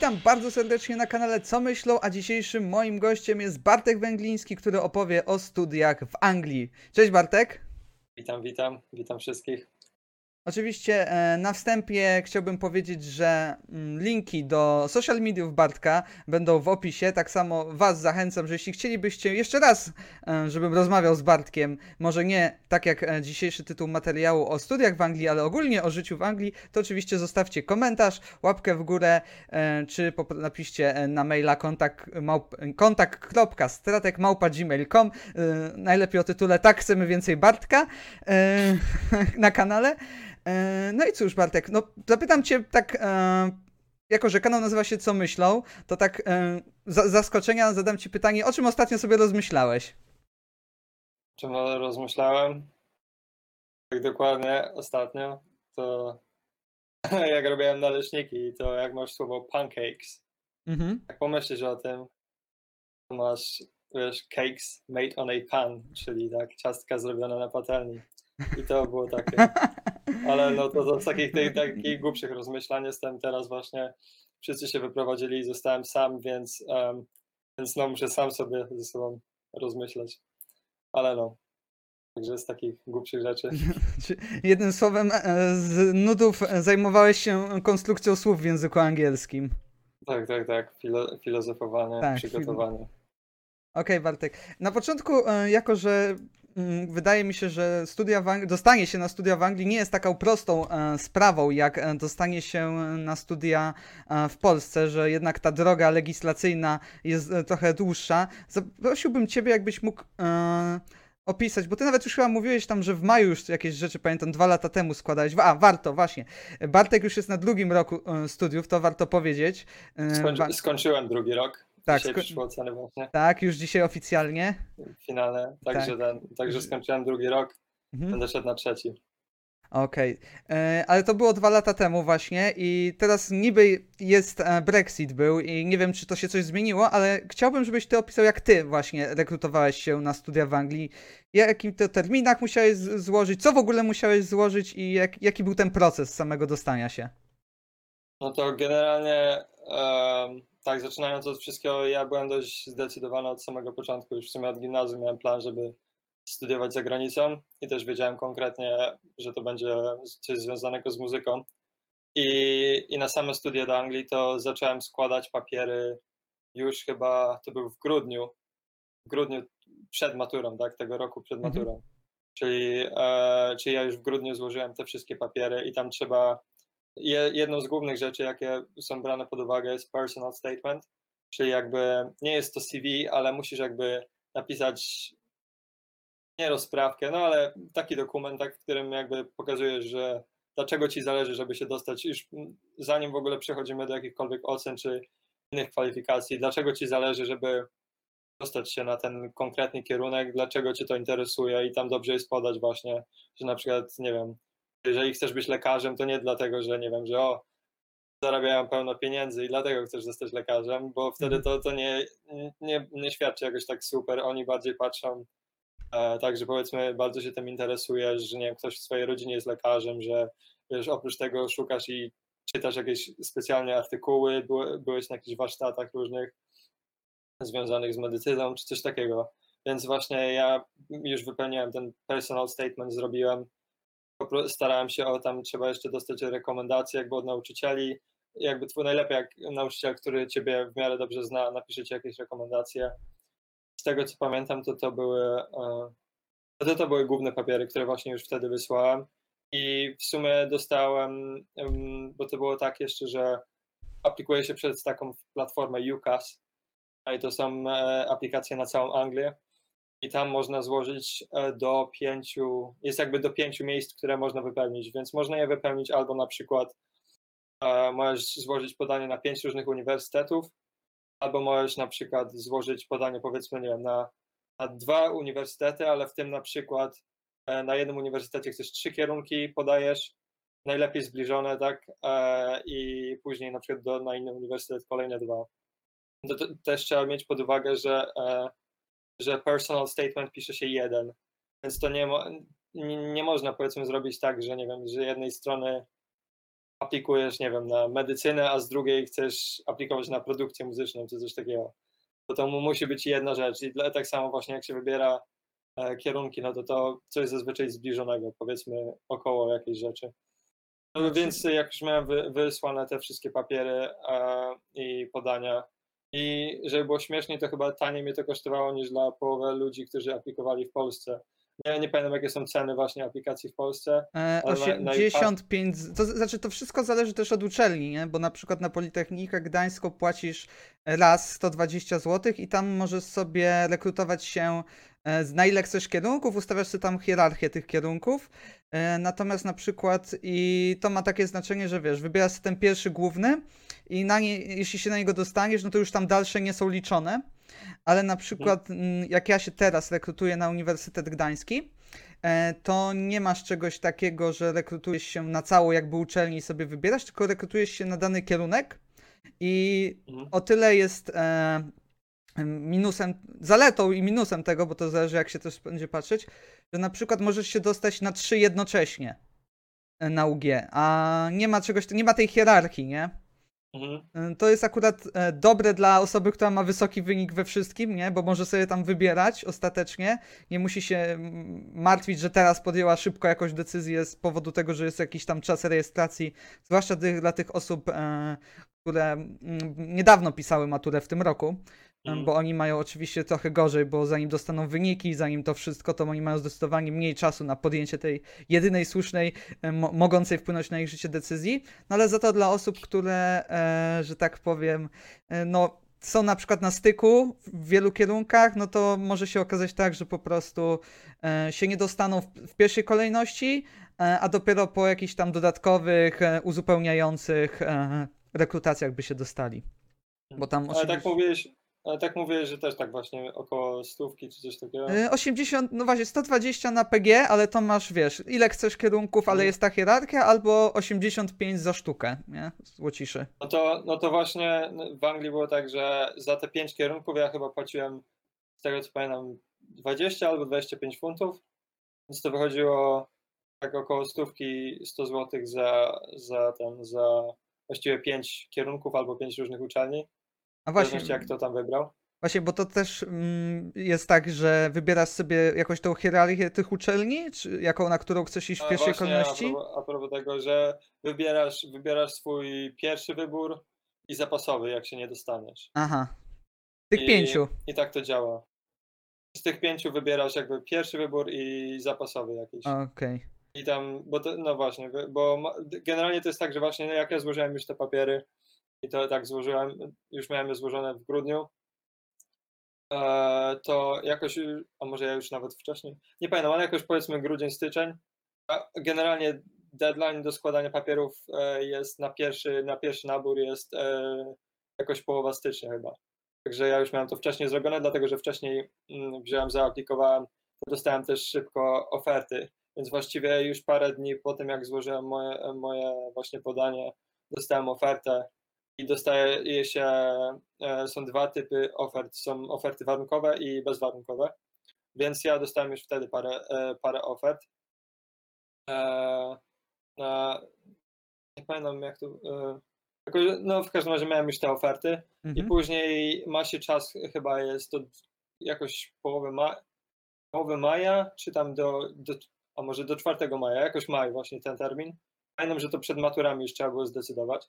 Witam bardzo serdecznie na kanale Co Myślą, a dzisiejszym moim gościem jest Bartek Węgliński, który opowie o studiach w Anglii. Cześć Bartek. Witam, witam, witam wszystkich. Oczywiście e, na wstępie chciałbym powiedzieć, że mm, linki do social mediów Bartka będą w opisie. Tak samo Was zachęcam, że jeśli chcielibyście jeszcze raz, e, żebym rozmawiał z Bartkiem, może nie tak jak e, dzisiejszy tytuł materiału o studiach w Anglii, ale ogólnie o życiu w Anglii, to oczywiście zostawcie komentarz, łapkę w górę, czy napiszcie na maila kontakt, Najlepiej o tytule Tak chcemy więcej Bartka na kanale. E, No i cóż, Bartek, no zapytam cię tak, e, jako że kanał nazywa się Co Myślą, to tak e, za, zaskoczenia zadam ci pytanie, o czym ostatnio sobie rozmyślałeś? Czym rozmyślałem? Tak dokładnie ostatnio, to jak robiłem naleśniki, to jak masz słowo pancakes, Mhm. jak pomyślisz o tym, to masz, wiesz, cakes made on a pan, czyli tak, ciastka zrobione na patelni. I to było takie. Ale no to, to z takich, tych, takich głupszych rozmyślań jestem teraz właśnie, wszyscy się wyprowadzili i zostałem sam, więc, em, więc no muszę sam sobie ze sobą rozmyślać. Ale no, także z takich głupszych rzeczy. Czy Jednym słowem, e, z nudów zajmowałeś się konstrukcją słów w języku angielskim. Tak, tak, tak, filo, filozofowanie, Tak, przygotowanie. Okej, Bartek. Na początku, e, jako że wydaje mi się, że studia w Anglii, dostanie się na studia w Anglii nie jest taką prostą e, sprawą, jak e, dostanie się na studia e, w Polsce, że jednak ta droga legislacyjna jest trochę dłuższa. Zaprosiłbym Ciebie, jakbyś mógł opisać, bo Ty nawet już chyba mówiłeś tam, że w maju już jakieś rzeczy, pamiętam, dwa lata temu składałeś. A, warto, właśnie. Bartek już jest na drugim roku studiów, to warto powiedzieć. Skończy, skończyłem drugi rok. Tak, Dzisiaj oceny właśnie tak, już dzisiaj oficjalnie. finalne, także, ten, także skończyłem drugi rok, Mhm. będę szedł na trzeci. Okej, E, ale to było dwa lata temu właśnie i teraz niby jest e, Brexit był i nie wiem, czy to się coś zmieniło, ale chciałbym, żebyś ty opisał, jak ty właśnie rekrutowałeś się na studia w Anglii, jakim to terminach musiałeś złożyć, co w ogóle musiałeś złożyć i jak, jaki był ten proces samego dostania się. No to generalnie tak, zaczynając od wszystkiego, ja byłem dość zdecydowany od samego początku. Już w sumie od gimnazjum miałem plan, żeby studiować za granicą i też wiedziałem konkretnie, że to będzie coś związanego z muzyką. I, I na same studia do Anglii to zacząłem składać papiery już chyba, to był w grudniu, w grudniu przed maturą, tak, tego roku przed Mhm. maturą. Czyli, e, czyli ja już w grudniu złożyłem te wszystkie papiery i tam trzeba jedną z głównych rzeczy, jakie są brane pod uwagę, jest personal statement, czyli jakby nie jest to CV, ale musisz jakby napisać nie rozprawkę, no ale taki dokument, tak, w którym jakby pokazujesz, że dlaczego ci zależy, żeby się dostać, już zanim w ogóle przechodzimy do jakichkolwiek ocen czy innych kwalifikacji, dlaczego ci zależy, żeby dostać się na ten konkretny kierunek, dlaczego cię to interesuje i tam dobrze jest podać właśnie, że na przykład, nie wiem, jeżeli chcesz być lekarzem, to nie dlatego, że nie wiem, że o, zarabiają pełno pieniędzy i dlatego chcesz zostać lekarzem, bo wtedy to, to nie, nie, nie świadczy jakoś tak super. Oni bardziej patrzą e, tak, że powiedzmy bardzo się tym interesujesz, że nie wiem, ktoś w swojej rodzinie jest lekarzem, że wiesz, oprócz tego szukasz i czytasz jakieś specjalne artykuły, były, byłeś na jakichś warsztatach różnych związanych z medycyną czy coś takiego. Więc właśnie ja już wypełniłem ten personal statement, zrobiłem starałem się o tam, trzeba jeszcze dostać rekomendacje jakby od nauczycieli. Jakby twój najlepiej jak nauczyciel, który ciebie w miarę dobrze zna, napisze ci jakieś rekomendacje. Z tego co pamiętam, to to były, e, to, to były główne papiery, które właśnie już wtedy wysłałem. I w sumie dostałem, em, bo to było tak jeszcze, że aplikuje się przez taką platformę UCAS, i to są e, aplikacje na całą Anglię i tam można złożyć e, do pięciu, jest jakby do pięciu miejsc, które można wypełnić, więc można je wypełnić albo na przykład e, możesz złożyć podanie na pięć różnych uniwersytetów, albo możesz na przykład złożyć podanie powiedzmy, nie wiem, na, na dwa uniwersytety, ale w tym na przykład e, na jednym uniwersytecie chcesz trzy kierunki, podajesz, najlepiej zbliżone, tak, i później na przykład do, na inny uniwersytet kolejne dwa. To, to też trzeba mieć pod uwagę, że że personal statement pisze się jeden, więc to nie, mo, nie, można powiedzmy zrobić tak, że nie wiem, że jednej strony aplikujesz, nie wiem, na medycynę, a z drugiej chcesz aplikować na produkcję muzyczną czy coś takiego. To to mu musi być jedna rzecz i dla- tak samo właśnie jak się wybiera e, kierunki, no to to coś zazwyczaj zbliżonego, powiedzmy około jakiejś rzeczy. No więc jak już miałem wy, wysłane te wszystkie papiery e, i podania i żeby było śmieszniej, to chyba taniej mnie to kosztowało niż dla połowy ludzi, którzy aplikowali w Polsce. Ja nie pamiętam jakie są ceny właśnie aplikacji w Polsce. E, Ale na- na 85, to znaczy to wszystko zależy też od uczelni, nie? bo na przykład na Politechnikę Gdańską płacisz raz 120 zł i tam możesz sobie rekrutować się e, z na ile chcesz kierunków, ustawiasz sobie tam hierarchię tych kierunków, e, natomiast na przykład i to ma takie znaczenie, że wiesz, wybierasz ten pierwszy główny i na nie, jeśli się na niego dostaniesz, no to już tam dalsze nie są liczone, ale na przykład mm, jak ja się teraz rekrutuję na Uniwersytet Gdański, e, to nie masz czegoś takiego, że rekrutujesz się na całą jakby uczelnię i sobie wybierasz, tylko rekrutujesz się na dany kierunek i Mhm. o tyle jest e, minusem, zaletą i minusem tego, bo to zależy jak się też będzie patrzeć, że na przykład możesz się dostać na trzy jednocześnie e, na UG, a nie ma czegoś, nie ma tej hierarchii, nie? Mhm. Y, To jest akurat e, dobre dla osoby, która ma wysoki wynik we wszystkim, nie? Bo może sobie tam wybierać ostatecznie. Nie musi się martwić, że teraz podjęła szybko jakąś decyzję z powodu tego, że jest jakiś tam czas rejestracji. Zwłaszcza dla tych osób, e, które niedawno pisały maturę w tym roku. Mhm. Bo oni mają oczywiście trochę gorzej, bo zanim dostaną wyniki, zanim to wszystko, to oni mają zdecydowanie mniej czasu na podjęcie tej jedynej słusznej, e, mo- mogącej wpłynąć na ich życie decyzji. No ale za to dla osób, które, e, że tak powiem, e, no są na przykład na styku w wielu kierunkach, no to może się okazać tak, że po prostu e, się nie dostaną w, w pierwszej kolejności, e, a dopiero po jakichś tam dodatkowych, e, uzupełniających e, rekrutacjach by się dostali. Bo tam Ale tak mówiłeś, ale tak mówiłeś, że też tak właśnie około stówki czy coś takiego. E, 80, no właśnie, 120 na PG, ale to masz, wiesz, ile chcesz kierunków, ale Mhm. jest ta hierarchia, albo 85 za sztukę, nie? Złociszy. No to, no to właśnie w Anglii było tak, że za te pięć kierunków ja chyba płaciłem, z tego co pamiętam, 20 albo 25 funtów, więc to wychodziło tak około stówki 100 zł za, za ten, za właściwie pięć kierunków albo pięć różnych uczelni, A w właśnie, zależności jak to tam wybrał. właśnie, bo to też mm, jest tak, że wybierasz sobie jakąś tą hierarchię tych uczelni, czy jaką, na którą chcesz iść w pierwszej właśnie kolejności? A propos, a propos tego, że wybierasz, wybierasz swój pierwszy wybór i zapasowy, jak się nie dostaniesz. Aha. Tych I, pięciu. I tak to działa. Z tych pięciu wybierasz jakby pierwszy wybór i zapasowy jakiś. Okej. I tam, bo to, no właśnie, bo generalnie to jest tak, że właśnie no jak ja złożyłem już te papiery i to tak złożyłem, już miałem je złożone w grudniu, e, to jakoś, a może ja już nawet wcześniej, nie pamiętam, ale jakoś powiedzmy grudzień, styczeń, generalnie deadline do składania papierów e, jest na pierwszy, na pierwszy nabór jest e, jakoś połowa stycznia chyba. Także ja już miałem to wcześniej zrobione, dlatego że wcześniej mm, wziąłem, zaaplikowałem, dostałem też szybko oferty, więc właściwie już parę dni po tym, jak złożyłem moje, moje właśnie podanie, dostałem ofertę i dostaje się, e, są dwa typy ofert, są oferty warunkowe i bezwarunkowe, więc ja dostałem już wtedy parę, e, parę ofert. E, nie pamiętam jak to, no w każdym razie miałem już te oferty i Mhm. później ma się czas, chyba jest do jakoś połowy, ma, połowy maja, czy tam do, do, a może do 4 maja, jakoś maj właśnie ten termin. Pamiętam, że to przed maturami już trzeba było zdecydować.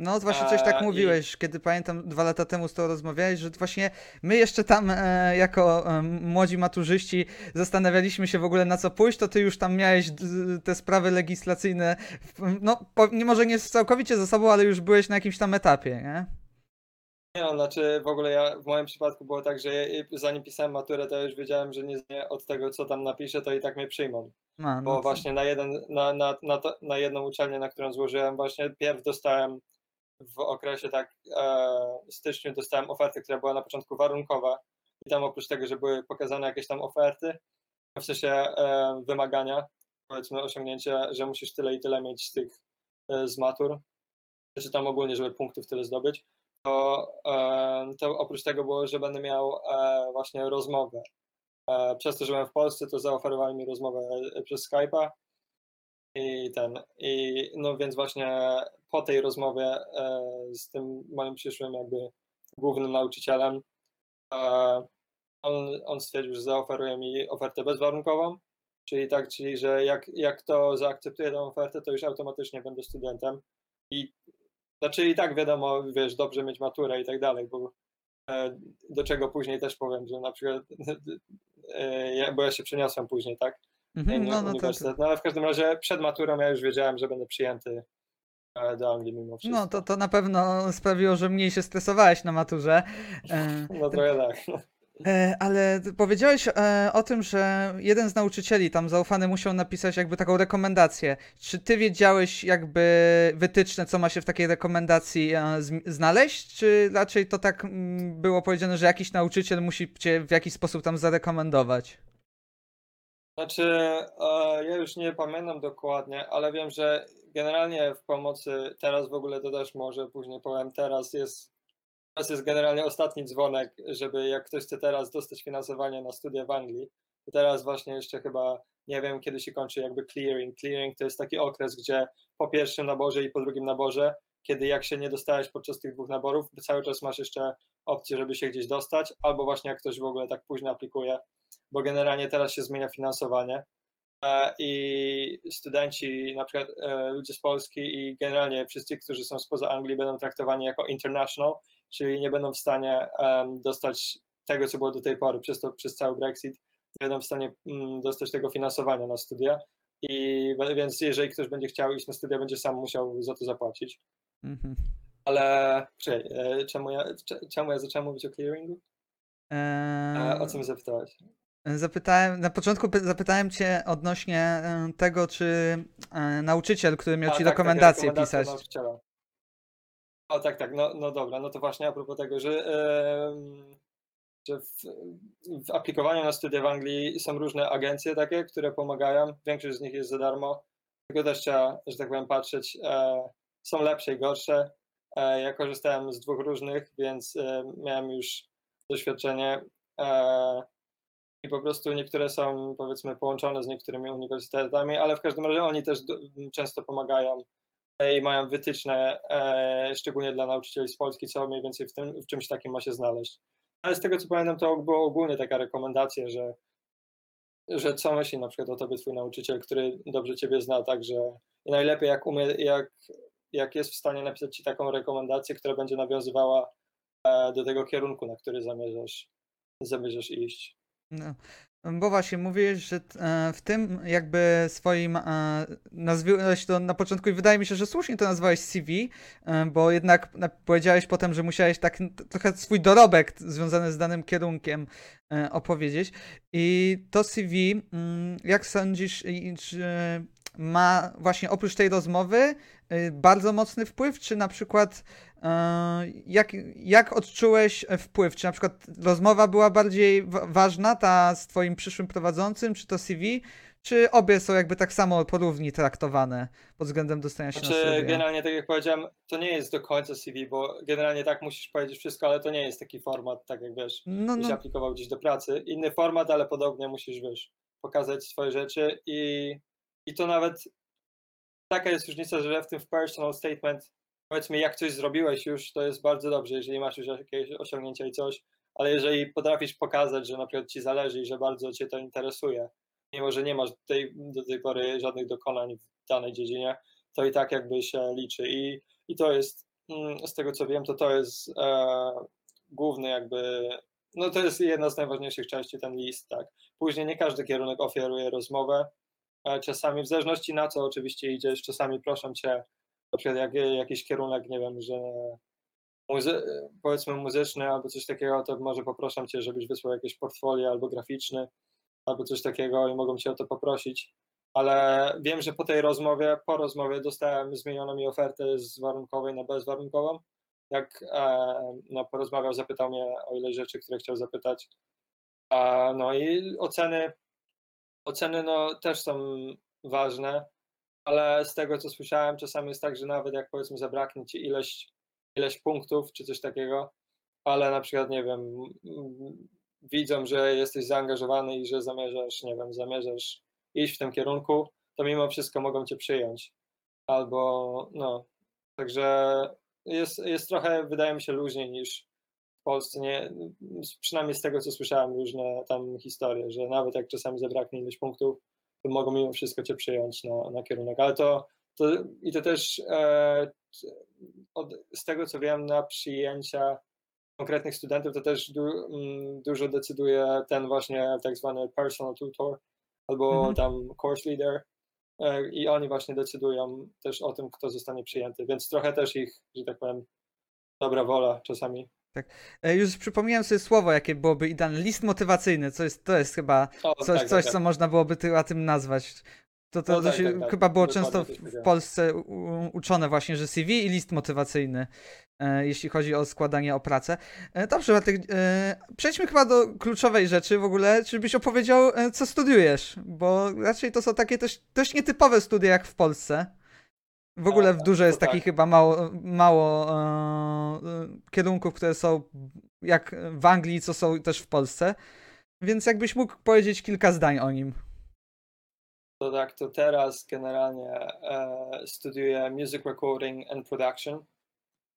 No właśnie coś tak A, i- mówiłeś, kiedy pamiętam dwa lata temu z tobą rozmawiałeś, że właśnie my jeszcze tam e, jako e, młodzi maturzyści zastanawialiśmy się w ogóle na co pójść, to ty już tam miałeś te sprawy legislacyjne, no po, nie może nie całkowicie ze sobą, ale już byłeś na jakimś tam etapie, nie? Nie no, znaczy w ogóle ja w moim przypadku było tak, że ja, zanim pisałem maturę, to ja już wiedziałem, że nie od tego, co tam napiszę, to i tak mnie przyjmą. A, Bo no, właśnie na, jeden, na, na, na, to, na jedną uczelnię, na którą złożyłem, właśnie pierw dostałem w okresie tak e, styczniu dostałem ofertę, która była na początku warunkowa i tam oprócz tego, że były pokazane jakieś tam oferty, w sensie e, wymagania, powiedzmy osiągnięcie, że musisz tyle i tyle mieć z tych e, z matur, czy tam ogólnie, żeby punktów tyle zdobyć, to, e, to oprócz tego było, że będę miał e, właśnie rozmowę. E, przez to, że byłem w Polsce, to zaoferowali mi rozmowę przez Skype'a I ten, i no więc właśnie po tej rozmowie e, z tym moim przyszłym jakby głównym nauczycielem, e, on, on stwierdził, że zaoferuje mi ofertę bezwarunkową, czyli tak, czyli że jak, jak to zaakceptuję tę ofertę, to już automatycznie będę studentem. I znaczy i tak wiadomo, wiesz, dobrze mieć maturę i tak dalej, bo e, do czego później też powiem, że na przykład, bo ja się przeniosłem później, tak? Mhm, no, no, to, uniwersytet. No ale w każdym razie przed maturą ja już wiedziałem, że będę przyjęty e, do Anglii mimo wszystko. no to, to na pewno sprawiło, że mniej się stresowałeś na maturze. E, No trochę tak. E, Ale powiedziałeś o tym, że jeden z nauczycieli tam zaufany musiał napisać jakby taką rekomendację. Czy ty wiedziałeś jakby wytyczne, co ma się w takiej rekomendacji znaleźć, czy raczej to tak mm, było powiedziane, że jakiś nauczyciel musi cię w jakiś sposób tam zarekomendować? Znaczy, e, ja już nie pamiętam dokładnie, ale wiem, że generalnie w pomocy, teraz w ogóle też może później powiem, teraz jest, teraz jest generalnie ostatni dzwonek, żeby jak ktoś chce teraz dostać finansowanie na studia w Anglii, teraz właśnie jeszcze chyba, nie wiem kiedy się kończy jakby clearing. Clearing to jest taki okres, gdzie po pierwszym naborze i po drugim naborze, kiedy jak się nie dostałeś podczas tych dwóch naborów, cały czas masz jeszcze opcję, żeby się gdzieś dostać, albo właśnie jak ktoś w ogóle tak późno aplikuje, bo generalnie teraz się zmienia finansowanie e, i studenci, na przykład e, ludzie z Polski i generalnie wszyscy, którzy są spoza Anglii będą traktowani jako international, czyli nie będą w stanie dostać tego, co było do tej pory przez, to, przez cały Brexit, nie będą w stanie mm, dostać tego finansowania na studia i więc jeżeli ktoś będzie chciał iść na studia, będzie sam musiał za to zapłacić. Mhm. Ale czekaj, e, czemu ja, cze- czemu ja zacząłem mówić o clearingu? Eee, O co mnie zapytałeś? Zapytałem, na początku py- zapytałem cię odnośnie e, tego, czy e, nauczyciel, który miał A, ci tak, tak, rekomendacje rekomendacja pisać. nauczyciela. O tak, tak, no, no dobra, no to właśnie a propos tego, że, em, że w, w aplikowaniu na studia w Anglii są różne agencje takie, które pomagają, większość z nich jest za darmo, tylko też trzeba, że tak powiem, patrzeć, e, są lepsze i gorsze. E, ja korzystałem z dwóch różnych, więc e, miałem już doświadczenie e, i po prostu niektóre są powiedzmy połączone z niektórymi uniwersytetami, ale w każdym razie oni też często pomagają i mają wytyczne, e, szczególnie dla nauczycieli z Polski, co mniej więcej w, tym, w czymś takim ma się znaleźć. Ale z tego co pamiętam, to była ogólnie taka rekomendacja, że, że co myśli na przykład o tobie twój nauczyciel, który dobrze ciebie zna, także najlepiej jak umie, jak, jak jest w stanie napisać ci taką rekomendację, która będzie nawiązywała e, do tego kierunku, na który zamierzasz, zamierzasz iść. No, bo właśnie mówiłeś, że e, w tym jakby swoim e, nazwałeś to na początku i wydaje mi się, że słusznie to nazwałeś CV, e, bo jednak na- powiedziałeś potem, że musiałeś tak trochę swój dorobek związany z danym kierunkiem e, opowiedzieć. I to CV, mm, jak sądzisz, czy ma właśnie oprócz tej rozmowy y, bardzo mocny wpływ, czy na przykład jak, jak odczułeś e, wpływ? Czy na przykład rozmowa była bardziej wa- ważna, ta z twoim przyszłym prowadzącym, czy to CV? Czy obie są jakby tak samo porówni traktowane pod względem dostania się na Znaczy, studia? generalnie, tak jak powiedziałem, to nie jest do końca CV, bo generalnie tak musisz powiedzieć wszystko, ale to nie jest taki format, tak jak wiesz, No, no, aplikował gdzieś do pracy. Inny format, ale podobnie musisz, wiesz, pokazać swoje rzeczy i, i to nawet taka jest różnica, że w tym personal statement, powiedzmy, jak coś zrobiłeś już, to jest bardzo dobrze, jeżeli masz już jakieś osiągnięcia i coś, ale jeżeli potrafisz pokazać, że na przykład ci zależy i że bardzo cię to interesuje, mimo że nie masz tej, do tej pory żadnych dokonań w danej dziedzinie, to i tak jakby się liczy. I, i to jest, mm, z tego co wiem, to to jest e, główny jakby, no to jest jedna z najważniejszych części, ten list, tak. Później nie każdy kierunek oferuje rozmowę, e, czasami w zależności na co oczywiście idziesz, czasami proszą cię, na przykład jak, jakiś kierunek, nie wiem, że muzy- powiedzmy muzyczny albo coś takiego, to może poproszę cię, żebyś wysłał jakieś portfolio albo graficzny, albo coś takiego i mogą cię o to poprosić. Ale wiem, że po tej rozmowie, po rozmowie dostałem zmienioną mi ofertę z warunkowej na bezwarunkową. Jak e, no, porozmawiał, zapytał mnie o ile rzeczy, które chciał zapytać. A, no i oceny, oceny no, też są ważne, ale z tego co słyszałem, czasami jest tak, że nawet jak powiedzmy zabraknie ci ileś, ileś punktów czy coś takiego, ale na przykład, nie wiem, widzą, że jesteś zaangażowany i że zamierzasz, nie wiem, zamierzasz iść w tym kierunku, to mimo wszystko mogą cię przyjąć. Albo no, także jest, jest trochę, wydaje mi się, luźniej niż w Polsce. Nie, przynajmniej z tego, co słyszałem, różne tam historie, że nawet jak czasami zabraknie ileś punktów, mogą mimo wszystko cię przyjąć na, na kierunek. Ale to, to i to też e, od, z tego, co wiem, na przyjęcia konkretnych studentów, to też du, mm, dużo decyduje ten właśnie tak zwany personal tutor albo Mhm. tam course leader e, i oni właśnie decydują też o tym, kto zostanie przyjęty, więc trochę też ich, że tak powiem, dobra wola czasami. E, Już przypomniałem sobie słowo, jakie byłoby idealne. List motywacyjny, co jest, to jest chyba O, coś, tak, tak, coś tak. co można byłoby ty, tym nazwać. To, to, No to tak, się tak, tak. chyba było Dokładnie często w. Polsce u, uczone właśnie, że CV i list motywacyjny, e, jeśli chodzi o składanie o pracę. E, dobrze, Bartek, e, przejdźmy chyba do kluczowej rzeczy w ogóle. Czy byś opowiedział, e, co studiujesz? Bo raczej to są takie dość, dość nietypowe studia jak w Polsce. W ogóle w A, dużo jest takich tak. chyba mało, mało e, e, kierunków, które są jak w Anglii, co są też w Polsce. Więc jakbyś mógł powiedzieć kilka zdań o nim. To tak, to teraz generalnie e, studiuję Music Recording and Production,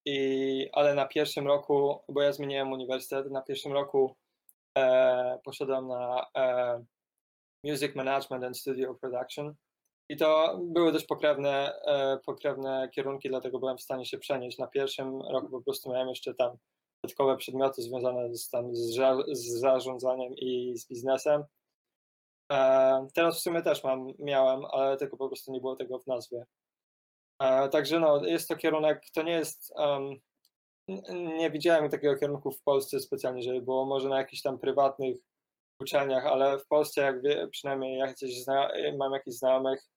I, ale na pierwszym roku, bo ja zmieniłem uniwersytet, na pierwszym roku e, poszedłem na e, Music Management and Studio Production i to były dość pokrewne, e, pokrewne kierunki, dlatego byłem w stanie się przenieść. Na pierwszym roku po prostu miałem jeszcze tam dodatkowe przedmioty związane z, tam, z, z zarządzaniem i z biznesem. E, Teraz w sumie też mam, miałem, ale tylko po prostu nie było tego w nazwie. E, Także no, jest to kierunek, to nie jest, n- nie widziałem takiego kierunku w Polsce specjalnie, żeby było może na jakichś tam prywatnych uczelniach, ale w Polsce jak wie, przynajmniej jak gdzieś zna, mam jakichś znajomych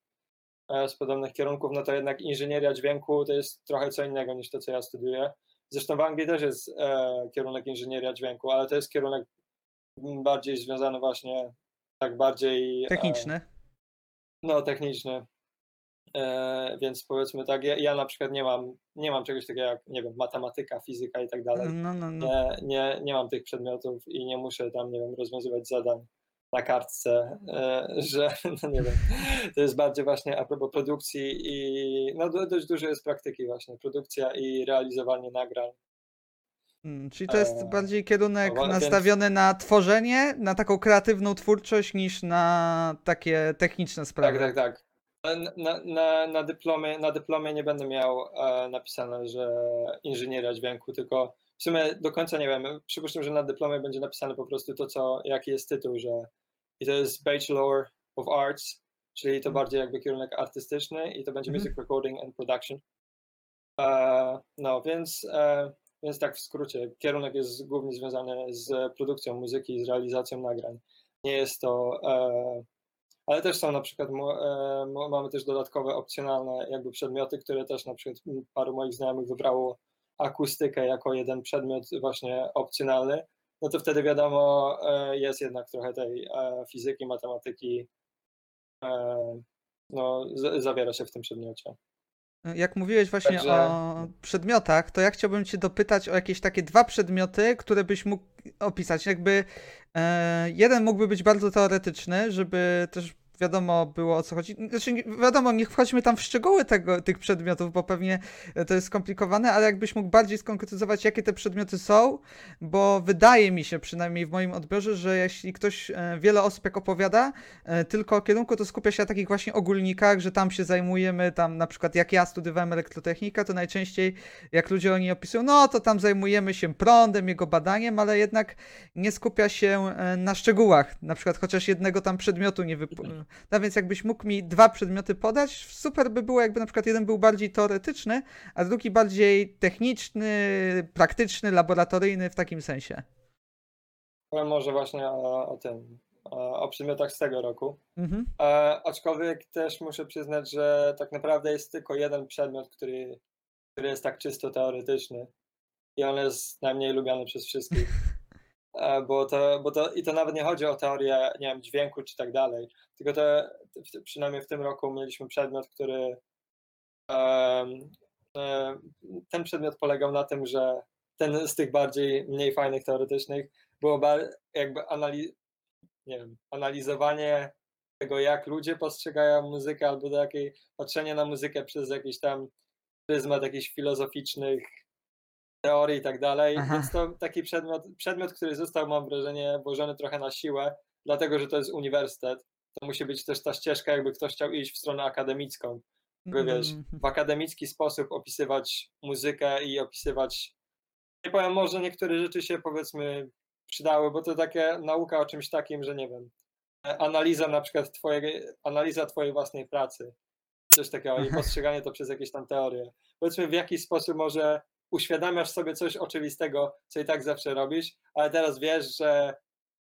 z podobnych kierunków, no to jednak inżynieria dźwięku to jest trochę co innego niż to, co ja studiuję. Zresztą w Anglii też jest e, kierunek inżynieria dźwięku, ale to jest kierunek bardziej związany właśnie tak bardziej e, Techniczny. no, techniczny. E, więc powiedzmy tak, ja, ja na przykład nie mam, nie mam czegoś takiego jak, nie wiem, matematyka, fizyka i tak dalej. No, no, no. Nie, nie, nie mam tych przedmiotów i nie muszę tam, nie wiem, rozwiązywać zadań na kartce, e, że, no nie wiem, to jest bardziej właśnie a propos produkcji i no do, dość dużo jest praktyki właśnie, produkcja i realizowanie nagrań. Mm, Czyli to jest Eee, bardziej kierunek no, więc- nastawiony na tworzenie, na taką kreatywną twórczość niż na takie techniczne sprawy. Tak, tak, tak. Na, na, na, na, dyplomie, na dyplomie nie będę miał e, napisane, że inżynieria dźwięku, tylko w sumie do końca nie wiem. Przypuszczam, że na dyplomie będzie napisane po prostu to, co, jaki jest tytuł, że i to jest Bachelor of Arts, czyli to Mhm. bardziej jakby kierunek artystyczny i to będzie Mhm. Music Recording and Production. E, no, więc, e, więc tak w skrócie, kierunek jest głównie związany z produkcją muzyki, z realizacją nagrań. Nie jest to e, ale też są na przykład, mamy też dodatkowe opcjonalne jakby przedmioty, które też na przykład paru moich znajomych wybrało akustykę jako jeden przedmiot właśnie opcjonalny, no to wtedy wiadomo, e, jest jednak trochę tej e, fizyki, matematyki, e, no zawiera się w tym przedmiocie. Jak mówiłeś właśnie Także- o przedmiotach, to ja chciałbym cię dopytać o jakieś takie dwa przedmioty, które byś mógł opisać. Jakby e, jeden mógłby być bardzo teoretyczny, żeby też wiadomo było o co chodzi. Znaczy, wiadomo, nie wchodźmy tam w szczegóły tego, tych przedmiotów, bo pewnie to jest skomplikowane, ale jakbyś mógł bardziej skonkretyzować, jakie te przedmioty są, bo wydaje mi się, przynajmniej w moim odbiorze, że jeśli ktoś, e, wiele osób jak opowiada, e, tylko o kierunku, to skupia się na takich właśnie ogólnikach, że tam się zajmujemy, tam na przykład jak ja studiowałem elektrotechnikę, to najczęściej jak ludzie oni opisują, no to tam zajmujemy się prądem, jego badaniem, ale jednak nie skupia się e, na szczegółach, na przykład chociaż jednego tam przedmiotu nie wyp... No więc jakbyś mógł mi dwa przedmioty podać, super by było jakby na przykład jeden był bardziej teoretyczny, a drugi bardziej techniczny, praktyczny, laboratoryjny w takim sensie. Powiem może właśnie o, o tym, o, przedmiotach z tego roku. Mhm. E, aczkolwiek też muszę przyznać, że tak naprawdę jest tylko jeden przedmiot, który, który jest tak czysto teoretyczny i on jest najmniej lubiany przez wszystkich. E, bo to, bo to, I to nawet nie chodzi o teorię, nie wiem, dźwięku czy tak dalej, tylko to przynajmniej w tym roku mieliśmy przedmiot, który e, ten przedmiot polegał na tym, że ten z tych bardziej, mniej fajnych teoretycznych było jakby anali, nie wiem, analizowanie tego, jak ludzie postrzegają muzykę, albo do jakiej patrzenie na muzykę przez jakiś tam pryzmat jakichś filozoficznych teorii i tak dalej. Aha. Więc to taki przedmiot, przedmiot, który został, mam wrażenie, włożony trochę na siłę, dlatego że to jest uniwersytet. To musi być też ta ścieżka, jakby ktoś chciał iść w stronę akademicką. Jakby wiesz, Mm, w akademicki sposób opisywać muzykę i opisywać. Nie powiem, może niektóre rzeczy się powiedzmy przydały, bo to takie nauka o czymś takim, że nie wiem. e, Analiza na przykład twojej, analiza twojej własnej pracy. Coś takiego i postrzeganie to przez jakieś tam teorie. Powiedzmy w jakiś sposób może uświadamiasz sobie coś oczywistego, co i tak zawsze robisz, ale teraz wiesz, że,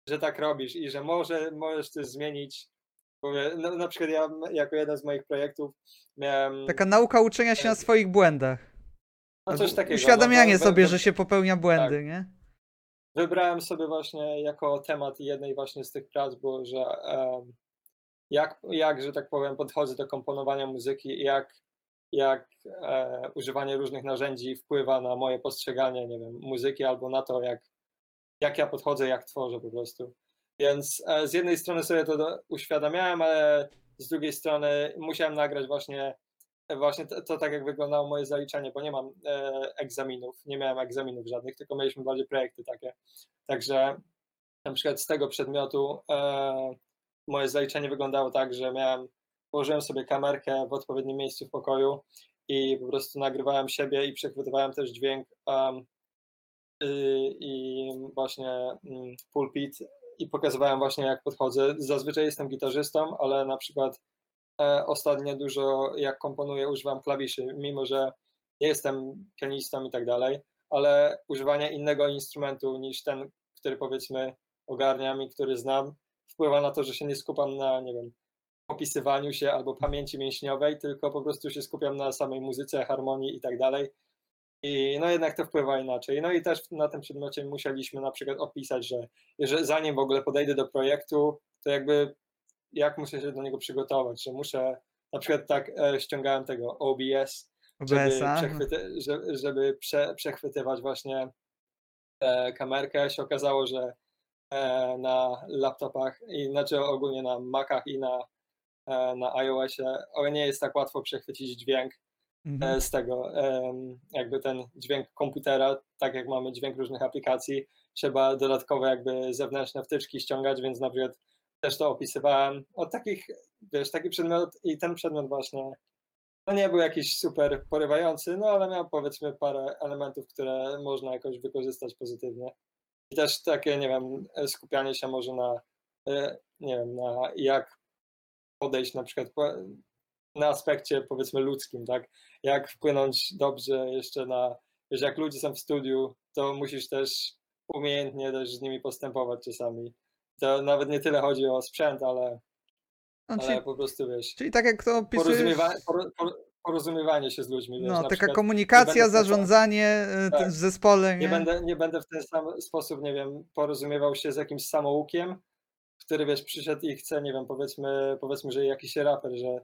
że tak robisz i że może możesz coś zmienić. No, na przykład ja jako jeden z moich projektów miałem Taka nauka uczenia się na swoich błędach. no, coś takiego. Uświadamianie no, we- sobie, że się popełnia błędy, tak. nie? Wybrałem sobie właśnie jako temat jednej właśnie z tych prac, było, że em, jak, jak, że tak powiem, podchodzę do komponowania muzyki jak, jak e, używanie różnych narzędzi wpływa na moje postrzeganie, nie wiem, muzyki albo na to, jak, jak ja podchodzę, jak tworzę po prostu. Więc e, z jednej strony sobie to do, uświadamiałem, ale z drugiej strony musiałem nagrać właśnie właśnie to, to tak jak wyglądało moje zaliczenie, bo nie mam e, egzaminów, nie miałem egzaminów żadnych, tylko mieliśmy bardziej projekty takie. Także na przykład z tego przedmiotu e, moje zaliczenie wyglądało tak, że miałem, położyłem sobie kamerkę w odpowiednim miejscu w pokoju i po prostu nagrywałem siebie i przechwytywałem też dźwięk um, y, i właśnie mm, pulpit i pokazywałem właśnie jak podchodzę. Zazwyczaj jestem gitarzystą, ale na przykład e, ostatnio dużo jak komponuję używam klawiszy, mimo że nie jestem pianistą i tak dalej, ale używanie innego instrumentu niż ten, który powiedzmy ogarniam i który znam, wpływa na to, że się nie skupam na, nie wiem, opisywaniu się albo pamięci mięśniowej, tylko po prostu się skupiam na samej muzyce, harmonii i tak dalej. I no jednak to wpływa inaczej. No i też na tym przedmiocie musieliśmy na przykład opisać, że jeżeli, zanim w ogóle podejdę do projektu, to jakby jak muszę się do niego przygotować, że muszę, na przykład tak e, ściągałem tego OBS, żeby, OBS-a. przechwyty, żeby, żeby prze, przechwytywać właśnie e, kamerkę. Się okazało, że e, na laptopach, i znaczy ogólnie na Macach i na, na iOSie, o, nie jest tak łatwo przechwycić dźwięk Mhm. e, z tego, em, jakby ten dźwięk komputera, tak jak mamy dźwięk różnych aplikacji, trzeba dodatkowe jakby zewnętrzne wtyczki ściągać, więc na przykład też to opisywałem. Od takich, wiesz, taki przedmiot i ten przedmiot właśnie, no nie był jakiś super porywający, no ale miał powiedzmy parę elementów, które można jakoś wykorzystać pozytywnie. I też takie, nie wiem, skupianie się może na, e, nie wiem, na jak podejść na przykład na aspekcie powiedzmy ludzkim, tak? Jak wpłynąć dobrze jeszcze na, wiesz, jak ludzie są w studiu, to musisz też umiejętnie też z nimi postępować czasami. To nawet nie tyle chodzi o sprzęt, ale, No, ale czyli, po prostu wiesz, czyli tak jak to opisujesz, porozumiewa, por, por, porozumiewanie się z ludźmi, wiesz, no, taka przykład komunikacja, zarządzanie e, Tak. w zespole, nie? nie będę, nie będę w ten sam sposób, nie wiem, porozumiewał się z jakimś samoukiem, który, wiesz, przyszedł i chce, nie wiem, powiedzmy, powiedzmy, że jakiś raper, że,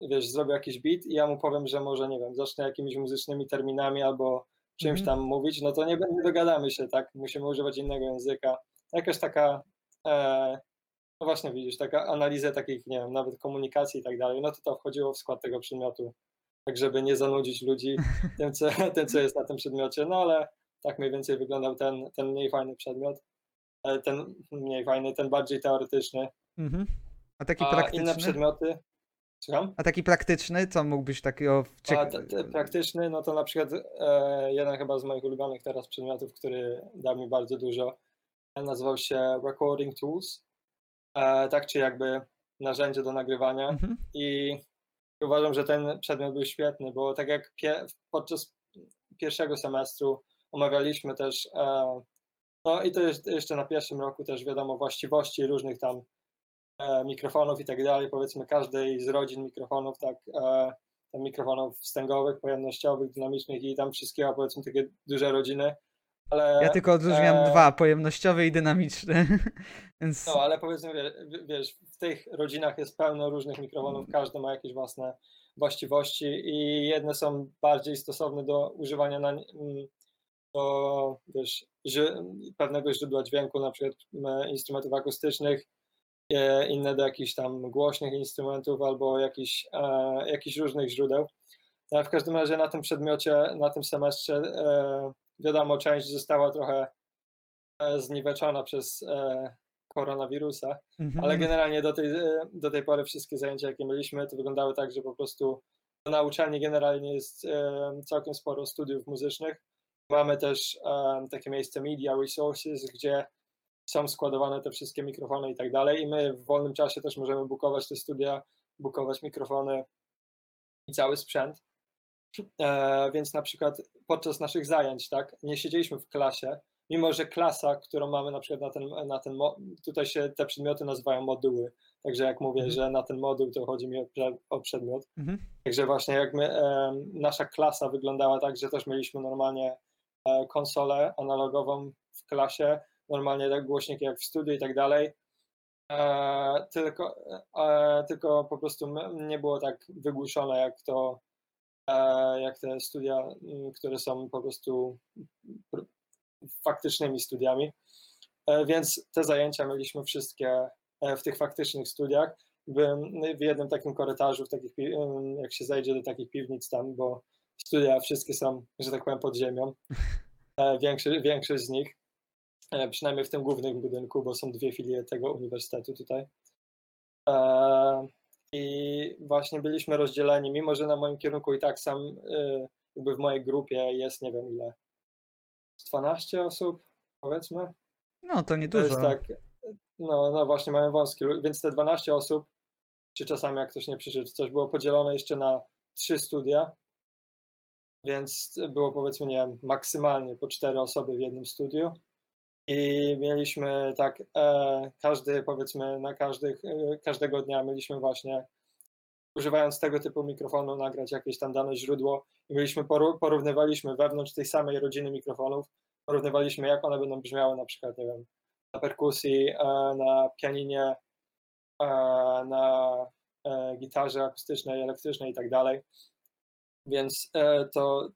wiesz, zrobił jakiś beat i ja mu powiem, że może, nie wiem, zacznę jakimiś muzycznymi terminami albo czymś Mhm. tam mówić, no to nie, nie dogadamy się, tak? Musimy używać innego języka. Jakaś taka, e, no właśnie widzisz, taka analiza takich, nie wiem, nawet komunikacji i tak dalej, no to to wchodziło w skład tego przedmiotu, tak żeby nie zanudzić ludzi tym, co, tym, co jest na tym przedmiocie, no ale tak mniej więcej wyglądał ten, ten mniej fajny przedmiot, e, ten mniej fajny, ten bardziej teoretyczny, Mhm. A taki a inne praktyczny? przedmioty, słucham? A taki praktyczny, co mógłbyś takiego A ciek- te, te praktyczny, no to na przykład e, jeden chyba z moich ulubionych teraz przedmiotów, który dał mi bardzo dużo, nazywał się Recording Tools, e, tak czy jakby narzędzie do nagrywania Mhm. i uważam, że ten przedmiot był świetny, bo tak jak pie, podczas pierwszego semestru omawialiśmy też, e, no i to jest jeszcze na pierwszym roku też wiadomo właściwości różnych tam e, mikrofonów i tak dalej, powiedzmy każdej z rodzin mikrofonów, tak, e, tam mikrofonów wstęgowych, pojemnościowych, dynamicznych i tam wszystkiego, powiedzmy takie duże rodziny, ale... Ja tylko odróżniam e, dwa, pojemnościowy i dynamiczny. Więc No, ale powiedzmy, wie- wie- wiesz, w tych rodzinach jest pełno różnych mikrofonów, każdy ma jakieś własne właściwości i jedne są bardziej stosowne do używania na, mm, do wiesz, pewnego źródła dźwięku, na przykład instrumentów akustycznych, e, inne do jakichś tam głośnych instrumentów albo jakichś, e, jakichś różnych źródeł. No, w każdym razie na tym przedmiocie, na tym semestrze, e, wiadomo, część została trochę zniweczona przez koronawirusa, Mhm. ale generalnie do tej, do tej pory wszystkie zajęcia, jakie mieliśmy, to wyglądały tak, że po prostu na uczelni generalnie jest całkiem sporo studiów muzycznych. Mamy też e, takie miejsce Media Resources, gdzie są składowane te wszystkie mikrofony i tak dalej. I my w wolnym czasie też możemy bukować te studia, bukować mikrofony i cały sprzęt. E, więc na przykład podczas naszych zajęć, tak, nie siedzieliśmy w klasie, mimo że klasa, którą mamy na przykład na ten, na ten tutaj się te przedmioty nazywają moduły, także jak mówię, Mhm. że na ten moduł, to chodzi mi o, o przedmiot. Mhm. Także właśnie jak my, em, nasza klasa wyglądała tak, że też mieliśmy normalnie e, konsolę analogową w klasie, normalnie tak głośniki jak w studiu i tak dalej. E, tylko, e, tylko po prostu nie było tak wygłuszone jak to, e, jak te studia, które są po prostu pr- faktycznymi studiami. E, Więc te zajęcia mieliśmy wszystkie e, w tych faktycznych studiach. Byłem w jednym takim korytarzu, w takich, jak się zajdzie do takich piwnic tam, bo studia wszystkie są, że tak powiem, pod ziemią. E, Większość, większość z nich, e, przynajmniej w tym głównym budynku, bo są dwie filie tego uniwersytetu tutaj. E, I właśnie byliśmy rozdzieleni, mimo że na moim kierunku i tak sam, jakby w mojej grupie jest nie wiem ile, z 12 osób, powiedzmy. No to nie To jest dużo. tak, no, no właśnie mamy wąski, więc te 12 osób, czy czasami jak ktoś nie przyszedł, coś było podzielone jeszcze na trzy studia, więc było powiedzmy, nie wiem, maksymalnie po cztery osoby w jednym studiu i mieliśmy tak, e, każdy powiedzmy na każdych, e, każdego dnia mieliśmy właśnie używając tego typu mikrofonu nagrać jakieś tam dane źródło i mieliśmy, porównywaliśmy wewnątrz tej samej rodziny mikrofonów, porównywaliśmy jak one będą brzmiały na przykład, nie wiem, na perkusji, e, na pianinie, e, na e, gitarze akustycznej, elektrycznej i tak dalej. Więc e, to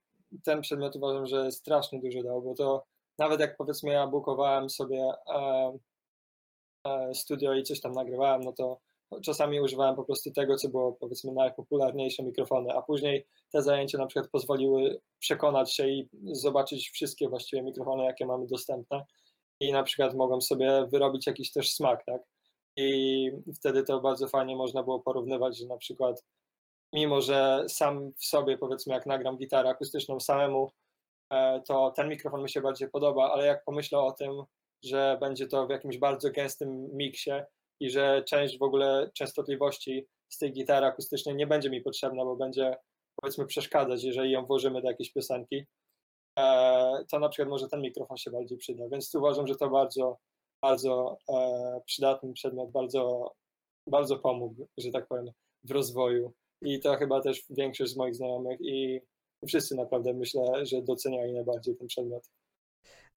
ten przedmiot uważam, że strasznie dużo dał, bo to nawet jak powiedzmy ja bukowałem sobie e, e, studio i coś tam nagrywałem, no to czasami używałem po prostu tego, co było powiedzmy najpopularniejsze mikrofony, a później te zajęcia na przykład pozwoliły przekonać się i zobaczyć wszystkie właściwie mikrofony, jakie mamy dostępne i na przykład mogłem sobie wyrobić jakiś też smak, tak? I wtedy to bardzo fajnie można było porównywać, że na przykład mimo, że sam w sobie powiedzmy jak nagram gitarę akustyczną samemu, e, to ten mikrofon mi się bardziej podoba, ale jak pomyślę o tym, że będzie to w jakimś bardzo gęstym miksie i że część w ogóle częstotliwości z tej gitary akustycznej nie będzie mi potrzebna, bo będzie powiedzmy przeszkadzać, jeżeli ją włożymy do jakiejś piosenki, e, to na przykład może ten mikrofon się bardziej przyda. Więc uważam, że to bardzo, bardzo e, przydatny przedmiot, bardzo, bardzo pomógł, że tak powiem, w rozwoju. I to chyba też większość z moich znajomych i wszyscy naprawdę myślę, że doceniali najbardziej ten przedmiot.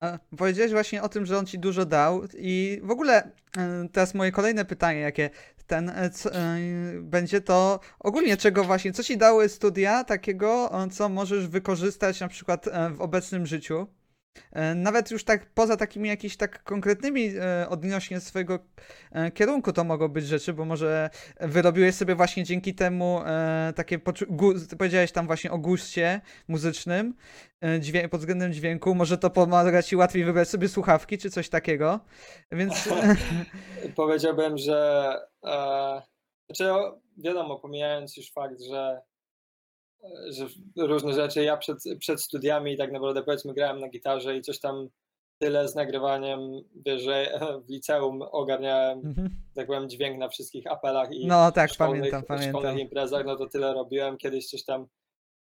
E, Powiedziałeś właśnie o tym, że on ci dużo dał i w ogóle e, teraz moje kolejne pytanie, jakie ten e, co, e, będzie to ogólnie czego właśnie, co ci dały studia takiego, co możesz wykorzystać na przykład w obecnym życiu? E, Nawet już tak poza takimi jakimiś tak konkretnymi e, odnośnie swojego e, kierunku to mogą być rzeczy, bo może wyrobiłeś sobie właśnie dzięki temu takie poczu- powiedziałeś tam właśnie o guście muzycznym dźwię- pod względem dźwięku, może to pomaga ci łatwiej wybrać sobie słuchawki czy coś takiego, więc Powiedziałbym, że e, znaczy, o, wiadomo, pomijając już fakt, że, że różne rzeczy, ja przed, przed studiami tak naprawdę powiedzmy grałem na gitarze i coś tam tyle z nagrywaniem, wiesz, że w liceum ogarniałem, Mhm. tak powiem, dźwięk na wszystkich apelach i no tak, szkolnych, pamiętam, szkolnych pamiętam. imprezach, no to tyle robiłem, kiedyś coś tam,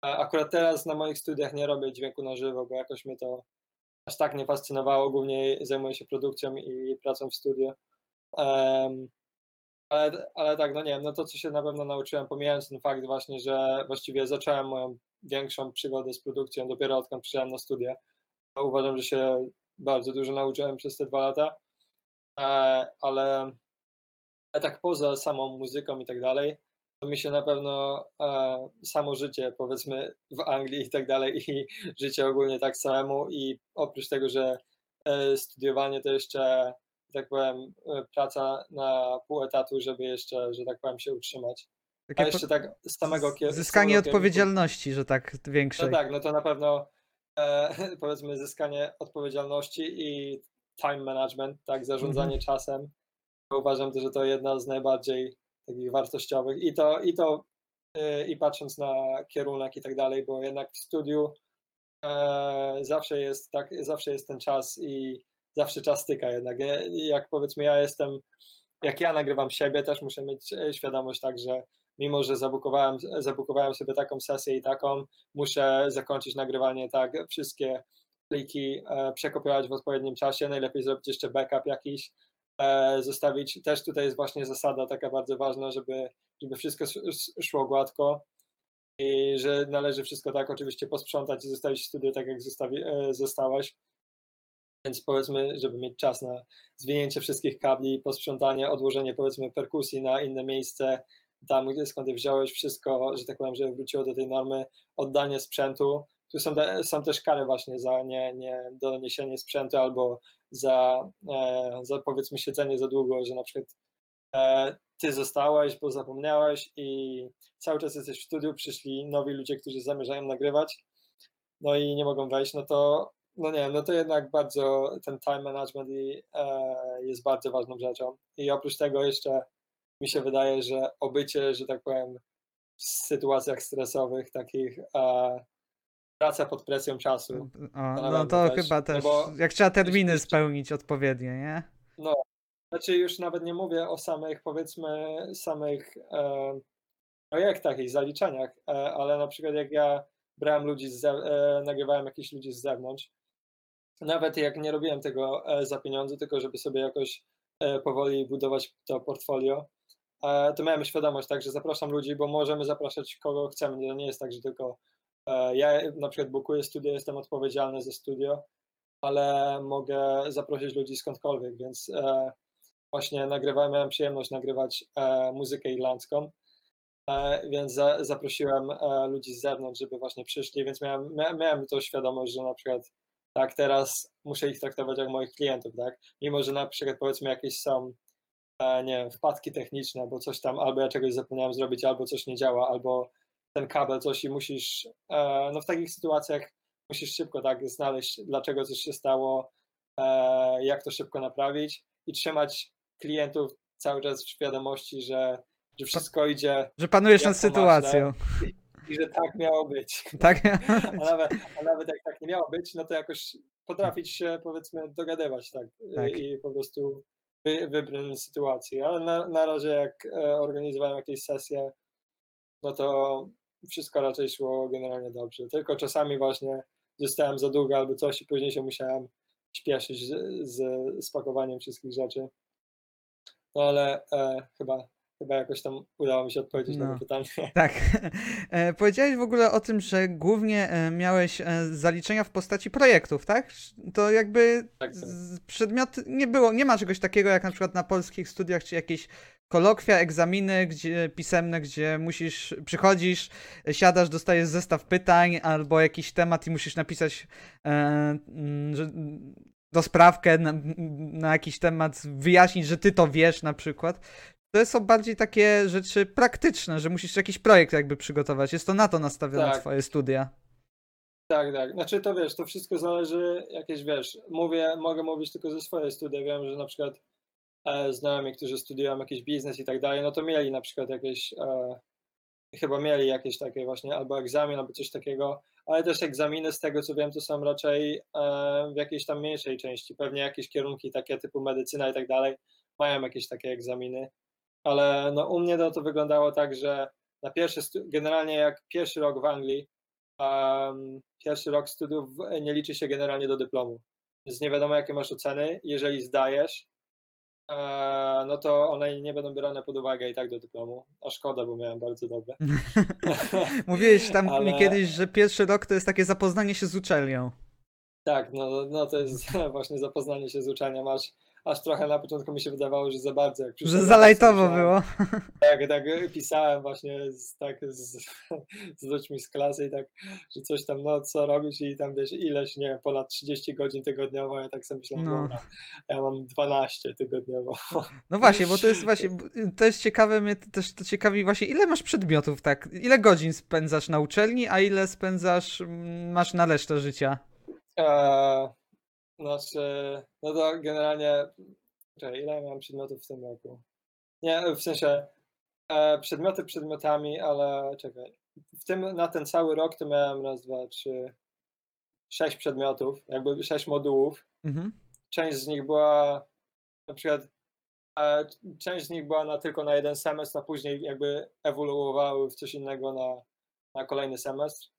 akurat teraz na moich studiach nie robię dźwięku na żywo, bo jakoś mnie to aż tak nie fascynowało, głównie zajmuję się produkcją i pracą w studiu. Em, ale, ale tak, no nie wiem, no to co się na pewno nauczyłem, pomijając ten fakt właśnie, że właściwie zacząłem moją większą przygodę z produkcją dopiero odkąd przyjechałem na studia. Uważam, że się bardzo dużo nauczyłem przez te dwa lata, e, ale ale tak poza samą muzyką i tak dalej, to mi się na pewno e, samo życie, powiedzmy w Anglii i tak dalej, i życie ogólnie tak samemu i oprócz tego, że e, studiowanie to jeszcze tak powiem, e, praca na pół etatu, żeby jeszcze, że tak powiem, się utrzymać. A Takie jeszcze tak z samego kier- z Zyskanie samego kierunku- odpowiedzialności, że tak No większej. tak, no to na pewno e, powiedzmy zyskanie odpowiedzialności i time management, tak, zarządzanie Mhm. czasem. Uważam, że to jedna z najbardziej takich wartościowych i to, i to e, i patrząc na kierunek i tak dalej, bo jednak w studiu e, zawsze jest tak, zawsze jest ten czas i zawsze czas tyka jednak. Jak powiedzmy ja jestem, jak ja nagrywam siebie, też muszę mieć e, świadomość tak, że mimo, że zabukowałem, zabukowałem sobie taką sesję i taką, muszę zakończyć nagrywanie tak, wszystkie pliki e, przekopiować w odpowiednim czasie, najlepiej zrobić jeszcze backup jakiś, e, zostawić, też tutaj jest właśnie zasada taka bardzo ważna, żeby, żeby wszystko sz- sz- szło gładko i że należy wszystko tak oczywiście posprzątać i zostawić studio tak, jak zostawi. Więc powiedzmy, żeby mieć czas na zwinięcie wszystkich kabli, posprzątanie, odłożenie powiedzmy perkusji na inne miejsce, tam skąd je wziąłeś, wszystko, że tak powiem, żeby wróciło do tej normy, oddanie sprzętu. Tu są, te, są też kary właśnie za nie, nie doniesienie sprzętu albo za, e, za powiedzmy siedzenie za długo, że na przykład e, ty zostałeś, bo zapomniałeś i cały czas jesteś w studiu, przyszli nowi ludzie, którzy zamierzają nagrywać, no i nie mogą wejść, no to no nie no to jednak bardzo ten time management i, e, jest bardzo ważną rzeczą. I oprócz tego jeszcze mi się wydaje, że obycie, że tak powiem, w sytuacjach stresowych, takich e, praca pod presją czasu. O, no to też, chyba no też. bo Jak trzeba terminy jeszcze- spełnić odpowiednie, nie? No, znaczy już nawet nie mówię o samych, powiedzmy, samych e, projektach i zaliczeniach, e, ale na przykład jak ja brałem ludzi, z e, nagrywałem jakichś ludzi z zewnątrz, nawet jak nie robiłem tego e, za pieniądze, tylko żeby sobie jakoś e, powoli budować to portfolio, e, to miałem świadomość, tak, że zapraszam ludzi, bo możemy zapraszać kogo chcemy. To nie jest tak, że tylko ja na przykład bukuję studio, jestem odpowiedzialny za studio, ale mogę zaprosić ludzi skądkolwiek, więc właśnie nagrywałem, miałem przyjemność nagrywać muzykę irlandzką, więc za, zaprosiłem ludzi z zewnątrz, żeby właśnie przyszli, więc miałem, mia, miałem to świadomość, że na przykład tak, teraz muszę ich traktować jak moich klientów, tak, mimo, że na przykład powiedzmy jakieś są e, nie wiem, wpadki techniczne, albo coś tam, albo ja czegoś zapomniałem zrobić, albo coś nie działa, albo ten kabel coś i musisz, e, no w takich sytuacjach musisz szybko tak znaleźć, dlaczego coś się stało, e, jak to szybko naprawić i trzymać klientów cały czas w świadomości, że, że wszystko idzie Że panujesz nad to masz, sytuacją. I że tak miało być. Tak? A nawet, a nawet jak tak nie miało być, no to jakoś potrafić się powiedzmy dogadywać tak, Tak. i po prostu wy, wybrnąć z sytuacji. Ale na, na razie jak e, organizowałem jakieś sesje, no to wszystko raczej szło generalnie dobrze. Tylko czasami właśnie zostałem za długo albo coś i później się musiałem śpieszyć z, z spakowaniem wszystkich rzeczy. No ale e, chyba, chyba jakoś tam udało mi się odpowiedzieć na No. to pytanie. Tak. E, Powiedziałeś w ogóle o tym, że głównie e, miałeś e, zaliczenia w postaci projektów, tak? To jakby Tak, tak. przedmiot nie było, nie ma czegoś takiego jak na przykład na polskich studiach, czy jakieś kolokwia, egzaminy gdzie, pisemne, gdzie musisz, przychodzisz, siadasz, dostajesz zestaw pytań albo jakiś temat i musisz napisać e, mm, że, do sprawkę na, na jakiś temat, wyjaśnić, że ty to wiesz na przykład. To są bardziej takie rzeczy praktyczne, że musisz jakiś projekt jakby przygotować. Jest to na to nastawione Tak. twoje studia. Tak, tak. Znaczy to wiesz, to wszystko zależy, jakieś wiesz, mówię, mogę mówić tylko ze swojej studia. Wiem, że na przykład e, znajomi, którzy studiują jakiś biznes i tak dalej, no to mieli na przykład jakieś, e, chyba mieli jakieś takie właśnie albo egzamin, albo coś takiego, ale też egzaminy z tego co wiem, to są raczej e, w jakiejś tam mniejszej części. Pewnie jakieś kierunki takie typu medycyna i tak dalej mają jakieś takie egzaminy, ale no u mnie no, to wyglądało tak, że na pierwszy, generalnie jak pierwszy rok w Anglii, um, pierwszy rok studiów nie liczy się generalnie do dyplomu. Więc nie wiadomo, jakie masz oceny. Jeżeli zdajesz, e, no to one nie będą brane pod uwagę i tak do dyplomu. A szkoda, bo miałem bardzo dobre. Mówiłeś tam mi Ale- kiedyś, że pierwszy rok to jest takie zapoznanie się z uczelnią. Tak, no, no to jest właśnie zapoznanie się z uczelnią. Masz, aż trochę na początku mi się wydawało, że za bardzo. Jak Że zalajtowo było. Tak, tak pisałem właśnie z, tak z, z ludźmi z klasy i tak, że coś tam, no co robisz i tam wiesz, ileś, nie ponad 30 godzin tygodniowo, ja tak sobie myślałem, No. dobra, ja mam 12 tygodniowo. No właśnie, bo to jest właśnie, to jest ciekawe, mnie też to ciekawi właśnie, ile masz przedmiotów, tak? Ile godzin spędzasz na uczelni, a ile spędzasz, mm, masz na resztę życia? Eee, znaczy, no to generalnie, czekaj, ile miałem przedmiotów w tym roku? Nie, w sensie e, przedmioty przedmiotami, ale czekaj, w tym, na ten cały rok to miałem raz, dwa, trzy, sześć przedmiotów, jakby sześć modułów. Mhm. Część z nich była, na przykład, e, część z nich była na, tylko na jeden semestr, a później jakby ewoluowały w coś innego na, na kolejny semestr.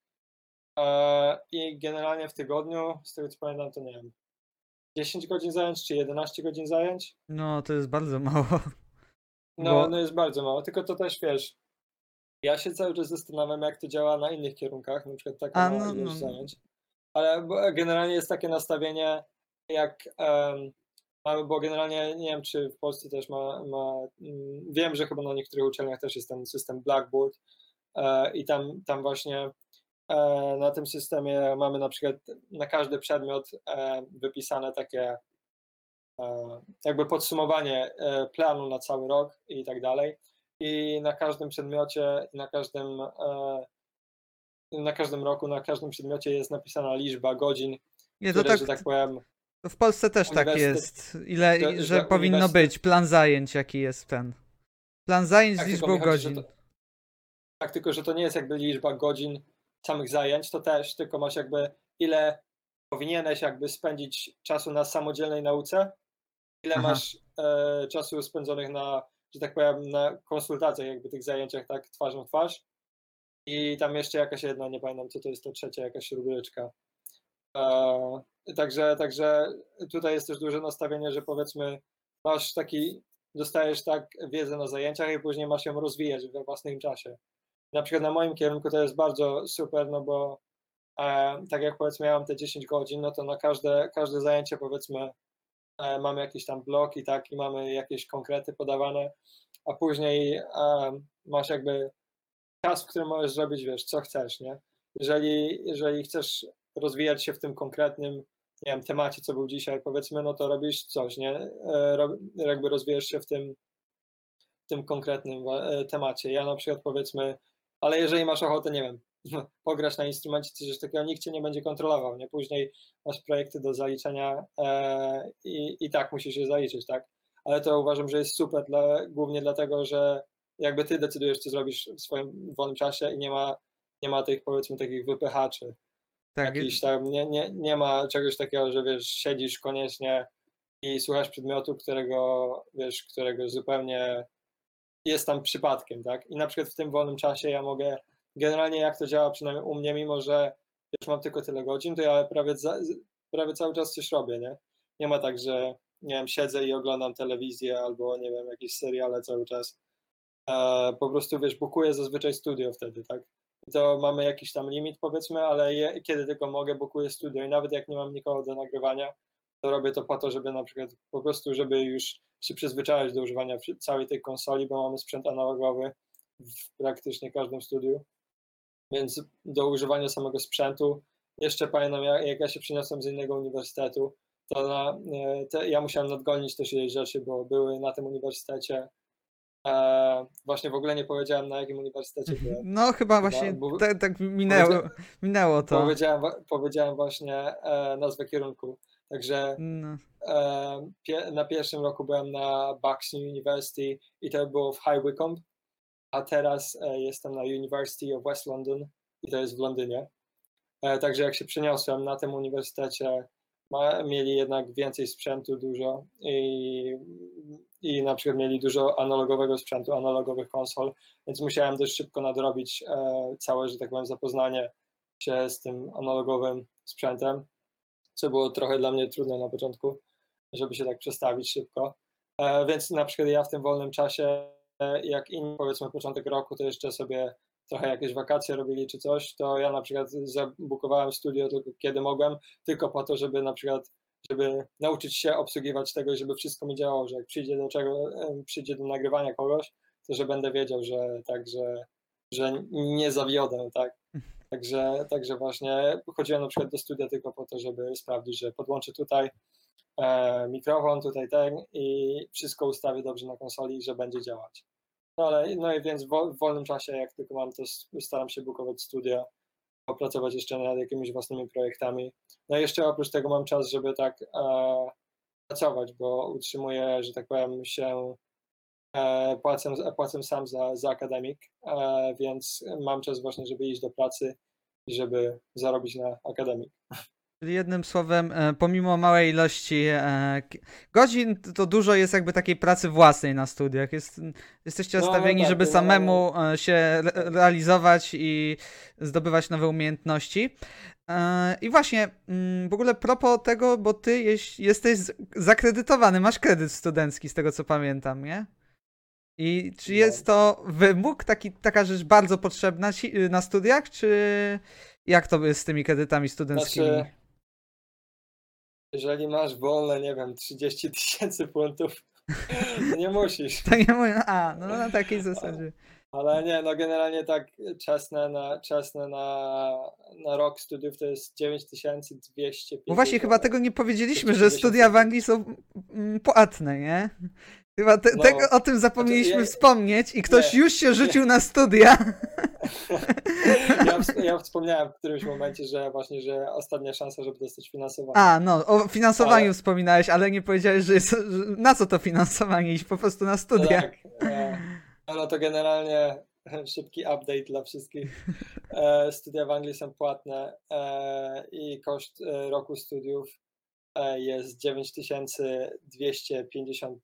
E, I generalnie w tygodniu, z tego co pamiętam, to nie wiem, 10 godzin zajęć czy 11 godzin zajęć. No, to jest bardzo mało. No, Bo- no jest bardzo mało, tylko to też wiesz. Ja się cały czas zastanawiam, jak to działa na innych kierunkach, na przykład taka A, mała no, no. zajęć. Ale generalnie jest takie nastawienie, jak mamy, bo generalnie nie wiem, czy w Polsce też ma, ma mm, wiem, że chyba na niektórych uczelniach też jest ten system Blackboard e, i tam, tam właśnie na tym systemie mamy na przykład na każdy przedmiot e, wypisane takie e, jakby podsumowanie e, planu na cały rok i tak dalej. I na każdym przedmiocie, na każdym, e, na każdym roku, na każdym przedmiocie jest napisana liczba godzin, Nie, to które, tak, że tak powiem, to w Polsce też tak jest. Ile, to- że że powinno być, plan zajęć jaki jest ten. Plan zajęć Tak, z tylko liczbą mi chodzi, godzin. to- tak, tylko że to nie jest jakby liczba godzin samych zajęć, to też, tylko masz jakby ile powinieneś jakby spędzić czasu na samodzielnej nauce, ile Aha. masz e, czasu spędzonych na, że tak powiem, na konsultacjach jakby tych zajęciach tak twarzą w twarz i tam jeszcze jakaś jedna, nie pamiętam co to jest to trzecia jakaś rubryczka. E, także, także tutaj jest też duże nastawienie, że powiedzmy masz taki, dostajesz tak wiedzę na zajęciach i później masz ją rozwijać we własnym czasie. Na przykład na moim kierunku to jest bardzo super, no bo e, tak jak powiedzmy miałam te 10 godzin, no to na każde, każde zajęcie powiedzmy e, mamy jakiś tam blok i tak i mamy jakieś konkrety podawane, a później e, masz jakby czas, w którym możesz zrobić, wiesz, co chcesz, nie? Jeżeli, jeżeli chcesz rozwijać się w tym konkretnym, nie wiem, temacie, co był dzisiaj, powiedzmy, no to robisz coś, nie? E, jakby rozwijasz się w tym, w tym konkretnym e, temacie. Ja na przykład powiedzmy, ale jeżeli masz ochotę, nie wiem, pograć na instrumencie, coś takiego, nikt cię nie będzie kontrolował, nie? Później masz projekty do zaliczenia e, i, i tak musisz je zaliczyć, tak? Ale to uważam, że jest super, dla, głównie dlatego, że jakby ty decydujesz, co zrobisz w swoim wolnym czasie i nie ma, nie ma tych, powiedzmy, takich wypychaczy. Tak, Jakiś tam, nie, nie, nie ma czegoś takiego, że wiesz, siedzisz koniecznie i słuchasz przedmiotu, którego, wiesz, którego zupełnie jest tam przypadkiem, tak? I na przykład w tym wolnym czasie ja mogę, generalnie jak to działa, przynajmniej u mnie, mimo że już mam tylko tyle godzin, to ja prawie, za, prawie cały czas coś robię, nie? Nie ma tak, że nie wiem, siedzę i oglądam telewizję albo nie wiem, jakieś seriale cały czas. E, po prostu wiesz, bukuję zazwyczaj studio wtedy, tak? To mamy jakiś tam limit powiedzmy, ale je, kiedy tylko mogę, bukuję studio i nawet jak nie mam nikogo do nagrywania, to robię to po to, żeby na przykład po prostu, żeby już się przyzwyczaić do używania całej tej konsoli, bo mamy sprzęt analogowy w praktycznie każdym studiu, więc do używania samego sprzętu, jeszcze pamiętam jak, jak ja się przeniosłem z innego uniwersytetu, to na, e, te, ja musiałem nadgonić też ileś rzeczy, bo były na tym uniwersytecie E, właśnie w ogóle nie powiedziałem na jakim uniwersytecie byłem. No chyba właśnie bo- tak, tak minęło, minęło to. Powiedziałem, powiedziałem właśnie e, nazwę kierunku. Także No. e, na pierwszym roku byłem na Bucks University i to było w High Wycombe, a teraz e, jestem na University of West London i to jest w Londynie. E, także jak się przeniosłem na tym uniwersytecie, ma, mieli jednak więcej sprzętu dużo i, i na przykład mieli dużo analogowego sprzętu, analogowych konsol, więc musiałem dość szybko nadrobić e, całe, że tak powiem, zapoznanie się z tym analogowym sprzętem, co było trochę dla mnie trudne na początku, żeby się tak przestawić szybko. E, więc na przykład ja w tym wolnym czasie, e, jak inni powiedzmy początek roku, to jeszcze sobie trochę jakieś wakacje robili czy coś, to ja na przykład zabukowałem studio tylko kiedy mogłem, tylko po to, żeby na przykład żeby nauczyć się obsługiwać tego, żeby wszystko mi działało, że jak przyjdzie do czego, em, przyjdzie do nagrywania kogoś, to że będę wiedział, że tak, że, że nie zawiodę, tak. Także, także właśnie chodziłem na przykład do studia tylko po to, żeby sprawdzić, że podłączę tutaj e, mikrofon, tutaj ten i wszystko ustawię dobrze na konsoli że będzie działać. No ale no i więc w, wol- w wolnym czasie, jak tylko mam, to staram się bukować studia, opracować jeszcze nad jakimiś własnymi projektami. No i jeszcze oprócz tego mam czas, żeby tak e, pracować, bo utrzymuję, że tak powiem, się płacę, płacę sam za, za akademik, e, więc mam czas właśnie, żeby iść do pracy i żeby zarobić na akademik. Czyli jednym słowem, e, pomimo małej ilości e, godzin, to- dużo jest jakby takiej pracy własnej na studiach. Jest, jesteście No, no nastawieni, tak, żeby no, samemu e, się re- realizować i zdobywać nowe umiejętności. E, I właśnie, mm, w ogóle propos tego, bo ty jesteś zakredytowany, masz kredyt studencki, z tego co pamiętam, nie? I czy No. jest to wymóg, taki, taka rzecz bardzo potrzebna ci, na studiach, czy jak to jest z tymi kredytami studenckimi? Znaczy, jeżeli masz wolne, nie wiem, 30 tysięcy funtów, to nie musisz. To nie mówię, a, no na takiej zasadzie. Ale nie, no generalnie tak czesne na, czesne na, na rok studiów to jest 9250. Bo właśnie chyba tego nie powiedzieliśmy, że 250 studia w Anglii są mm, płatne, nie? Chyba te, No. tego, o tym zapomnieliśmy ja- wspomnieć i ktoś nie, już się rzucił na studia. Ja, ja wspomniałem w którymś momencie, że właśnie, że ostatnia szansa, żeby dostać finansowanie. A, no, o finansowaniu Ale- wspominałeś, ale nie powiedziałeś, że, jest, na co to finansowanie iść po prostu na studia. tak. E, no to generalnie szybki update dla wszystkich. E, studia w Anglii są płatne e, i koszt roku studiów jest 9250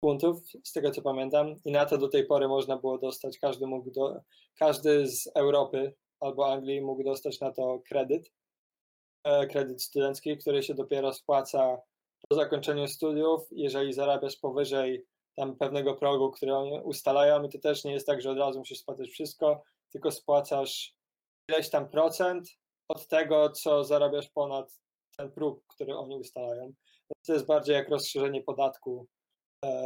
funtów, z tego co pamiętam. I na to do tej pory można było dostać, każdy mógł do, każdy z Europy albo Anglii mógł dostać na to kredyt. E, kredyt studencki, który się dopiero spłaca po zakończeniu studiów, jeżeli zarabiasz powyżej tam pewnego progu, który oni ustalają i to też nie jest tak, że od razu musisz spłacać wszystko, tylko spłacasz ileś tam procent od tego, co zarabiasz ponad ten próg, który oni ustalają. To jest bardziej jak rozszerzenie podatku,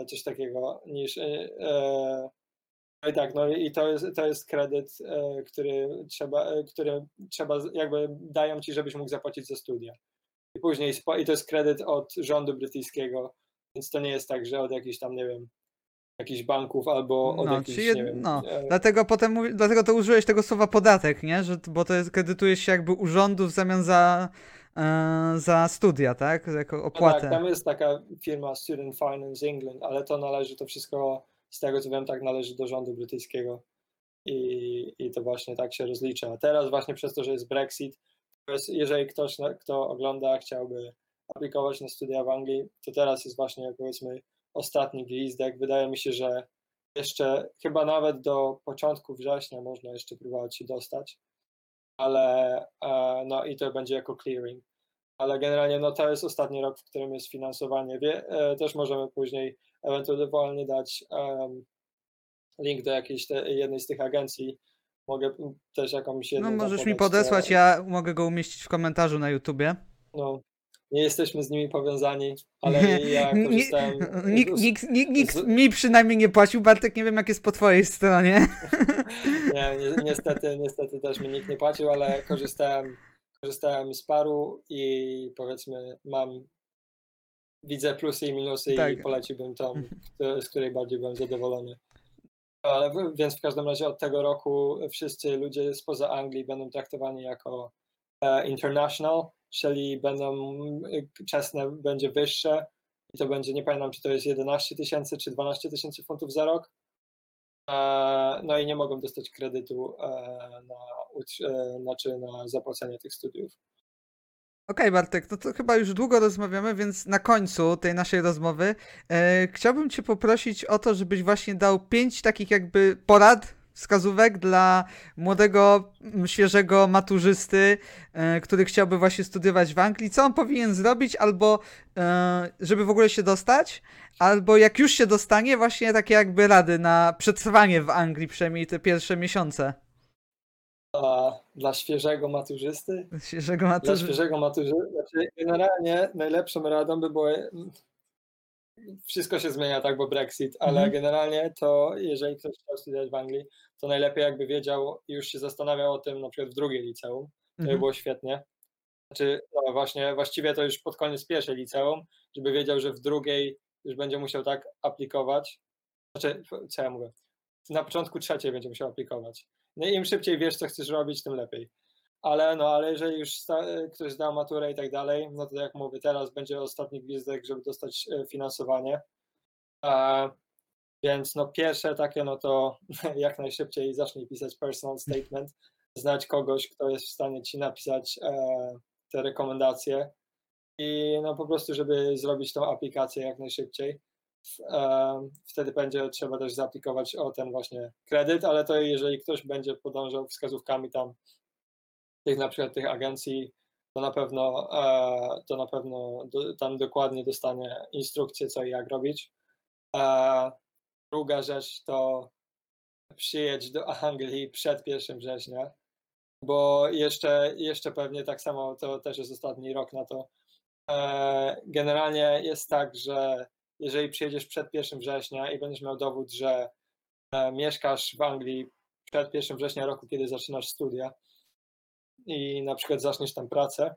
coś takiego niż e, e, no i tak, no i to jest, to jest kredyt, e, który trzeba, e, który trzeba, jakby dają ci, żebyś mógł zapłacić za studia. I później, i to jest kredyt od rządu brytyjskiego, więc to nie jest tak, że od jakichś tam, nie wiem, jakichś banków albo od No, jakichś, jed- nie wiem, no, e, Dlatego potem dlatego to użyłeś tego słowa podatek, nie? Że, bo to jest, kredytujesz się jakby urządu w zamian za, e, za studia, tak? Jako no opłatę. tak, tam jest taka firma Student Finance England, ale to należy, to wszystko, z tego co wiem, tak należy do rządu brytyjskiego i, i to właśnie tak się rozlicza. A teraz właśnie przez to, że jest Brexit, jeżeli ktoś, kto ogląda, chciałby aplikować na studia w Anglii, to teraz jest właśnie powiedzmy ostatni gwizdek. Wydaje mi się, że jeszcze chyba nawet do początku września można jeszcze próbować się dostać, ale e, no i to będzie jako clearing. Ale generalnie no to jest ostatni rok, w którym jest finansowanie. Wie, e, też możemy później ewentualnie dać em, link do jakiejś te, jednej z tych agencji. Mogę też jakąś No jedną tam możesz mi podesłać, co- ja mogę go umieścić w komentarzu na YouTubie. No, nie jesteśmy z nimi powiązani, ale ja korzystałem. Nikt, nikt, nikt, nikt mi przynajmniej nie płacił, Bartek, nie wiem jak jest po twojej stronie. Nie, ni- niestety, niestety też mi nikt nie płacił, ale korzystałem, korzystałem z paru i powiedzmy mam widzę plusy i minusy Tak. i poleciłbym tą, kto- z której bardziej byłem zadowolony. Ale więc w każdym razie od tego roku wszyscy ludzie spoza Anglii będą traktowani jako e, international, czyli będą y, czesne będzie wyższe i to będzie, nie pamiętam czy to jest 11 tysięcy czy 12 tysięcy funtów za rok. E, No i nie mogą dostać kredytu e, na, e, znaczy na zapłacenie tych studiów. Okej, Bartek, no to chyba już długo rozmawiamy, więc na końcu tej naszej rozmowy e, chciałbym Cię poprosić o to, żebyś właśnie dał pięć takich jakby porad, wskazówek dla młodego, m, świeżego maturzysty, e, który chciałby właśnie studiować w Anglii. Co on powinien zrobić, albo e, żeby w ogóle się dostać, albo jak już się dostanie, właśnie takie jakby rady na przetrwanie w Anglii, przynajmniej te pierwsze miesiące. A dla świeżego maturzysty? Świeżego Dla maturzy... świeżego maturzysty, znaczy generalnie najlepszą radą by było, wszystko się zmienia tak, bo Brexit, ale Mhm. generalnie to jeżeli ktoś chciał studiować w Anglii, to najlepiej jakby wiedział i już się zastanawiał o tym na przykład w drugiej liceum, to by Mhm. było świetnie. Znaczy, no właśnie, właściwie to już pod koniec pierwszej liceum, żeby wiedział, że w drugiej już będzie musiał tak aplikować. Znaczy, co ja mówię? Na początku trzeciej będzie musiał aplikować. No i im szybciej wiesz, co chcesz robić, tym lepiej. Ale no, ale jeżeli już sta- ktoś zdał maturę i tak dalej, no to jak mówię, teraz będzie ostatni gwizdek, żeby dostać e, finansowanie. E, więc no pierwsze takie, no to jak najszybciej zacznij pisać personal statement, znać kogoś, kto jest w stanie ci napisać e, te rekomendacje i no po prostu, żeby zrobić tą aplikację jak najszybciej. E, Wtedy będzie trzeba też zaaplikować o ten właśnie kredyt, ale to jeżeli ktoś będzie podążał wskazówkami tam tych na przykład tych agencji, to na pewno e, to na pewno tam dokładnie dostanie instrukcję co i jak robić. E, Druga rzecz to przyjedź do Anglii przed 1 września, bo jeszcze, jeszcze pewnie tak samo to też jest ostatni rok na to. E, Generalnie jest tak, że jeżeli przyjedziesz przed 1 września i będziesz miał dowód, że mieszkasz w Anglii przed 1 września roku, kiedy zaczynasz studia i na przykład zaczniesz tam pracę,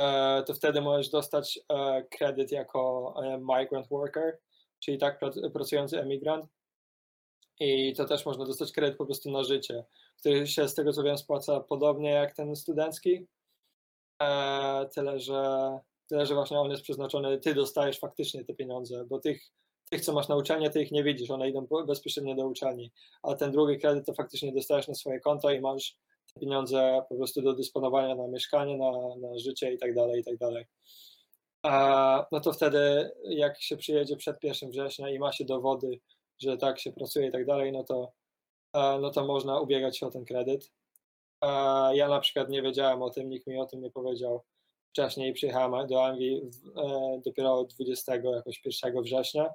e, to wtedy możesz dostać e, kredyt jako e, migrant worker, czyli tak prac- pracujący emigrant. I to też można dostać kredyt po prostu na życie, który się z tego co wiem spłaca podobnie jak ten studencki. Tyle, że, tyle, że właśnie on jest przeznaczony, ty dostajesz faktycznie te pieniądze, bo tych, tych co masz na uczelnię, ty ich nie widzisz, one idą po- bezpośrednio do uczelni, a ten drugi kredyt to faktycznie dostajesz na swoje konto i masz pieniądze po prostu do dysponowania na mieszkanie, na, na życie i tak dalej, i tak dalej. A, no to wtedy, jak się przyjedzie przed 1 września i ma się dowody, że tak się pracuje i tak dalej, no to, no to można ubiegać się o ten kredyt. E, Ja na przykład nie wiedziałem o tym, nikt mi o tym nie powiedział. Wcześniej przyjechałem do Anglii w- e, dopiero 20 jakoś 1 września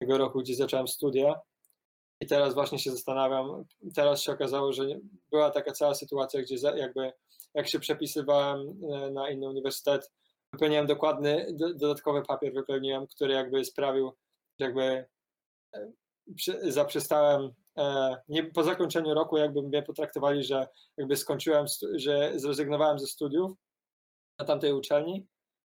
tego roku, gdzie zacząłem studia. I teraz właśnie się zastanawiam, teraz się okazało, że była taka cała sytuacja, gdzie jakby jak się przepisywałem e, na inny uniwersytet, wypełniłem dokładny, do, dodatkowy papier wypełniłem, który jakby sprawił, że jakby e, zaprzestałem, e, nie, po zakończeniu roku jakby mnie potraktowali, że jakby skończyłem, że zrezygnowałem ze studiów na tamtej uczelni.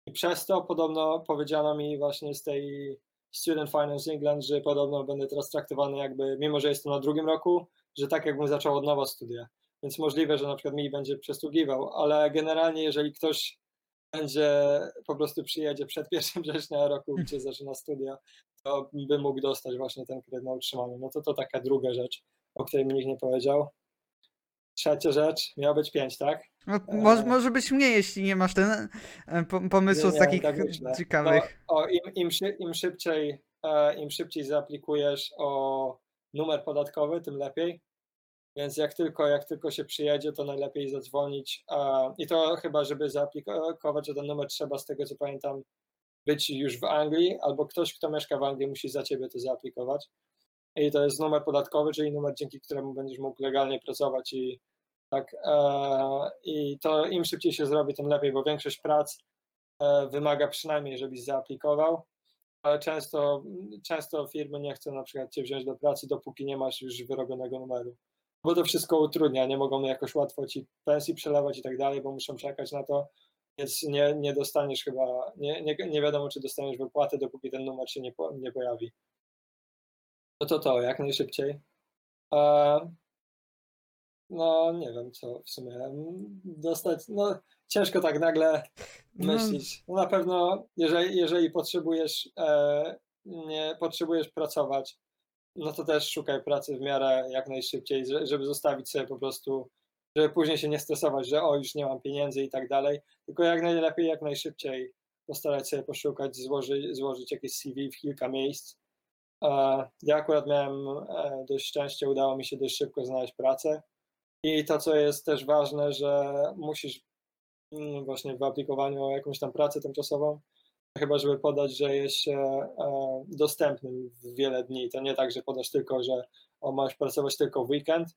I przez to podobno powiedziano mi właśnie z tej Student Finance England, że podobno będę teraz traktowany jakby, mimo że jestem na drugim roku, że tak jakbym zaczął od nowa studia. Więc możliwe, że na przykład mi będzie przysługiwał, ale generalnie jeżeli ktoś będzie po prostu przyjedzie przed 1 września roku, gdzie zaczyna studia, to by mógł dostać właśnie ten kredyt na utrzymanie. No to to taka druga rzecz, o której mi nikt nie powiedział. Trzecia rzecz, miało być pięć, tak? No, może, E. może być mniej, jeśli nie masz ten e, po- pomysłu z takich tak ciekawych. No, o, im, im, im, szybciej, e, Im szybciej zaaplikujesz o numer podatkowy, tym lepiej. Więc jak tylko, jak tylko się przyjedzie, to najlepiej zadzwonić. I to chyba, żeby zaaplikować o ten numer, trzeba z tego co pamiętam być już w Anglii, albo ktoś, kto mieszka w Anglii, musi za ciebie to zaaplikować. I to jest numer podatkowy, czyli numer, dzięki któremu będziesz mógł legalnie pracować i tak. E, I to im szybciej się zrobi, tym lepiej, bo większość prac e, wymaga przynajmniej, żebyś zaaplikował, ale często, często firmy nie chcą na przykład cię wziąć do pracy, dopóki nie masz już wyrobionego numeru. Bo to wszystko utrudnia, nie mogą jakoś łatwo ci pensji przelewać i tak dalej, bo muszą czekać na to, więc nie, nie dostaniesz chyba, nie, nie, nie wiadomo, czy dostaniesz wypłatę, dopóki ten numer się nie, nie pojawi. No to to, jak najszybciej. No, nie wiem, co w sumie mm, dostać. No, ciężko tak nagle No, myśleć. No, na pewno, jeżeli, jeżeli potrzebujesz, e, nie potrzebujesz pracować, no to też szukaj pracy w miarę jak najszybciej, że- żeby zostawić sobie po prostu, żeby później się nie stresować, że o, już nie mam pieniędzy i tak dalej, tylko jak najlepiej, jak najszybciej postarać się poszukać, złożyć, złożyć jakieś CV w kilka miejsc. E, Ja akurat miałem e, dość szczęście, udało mi się dość szybko znaleźć pracę. I to, co jest też ważne, że musisz mm, właśnie w aplikowaniu o jakąś tam pracę tymczasową, chyba żeby podać, że jest się e, dostępnym w wiele dni. To nie tak, że podasz tylko, że o, masz pracować tylko w weekend,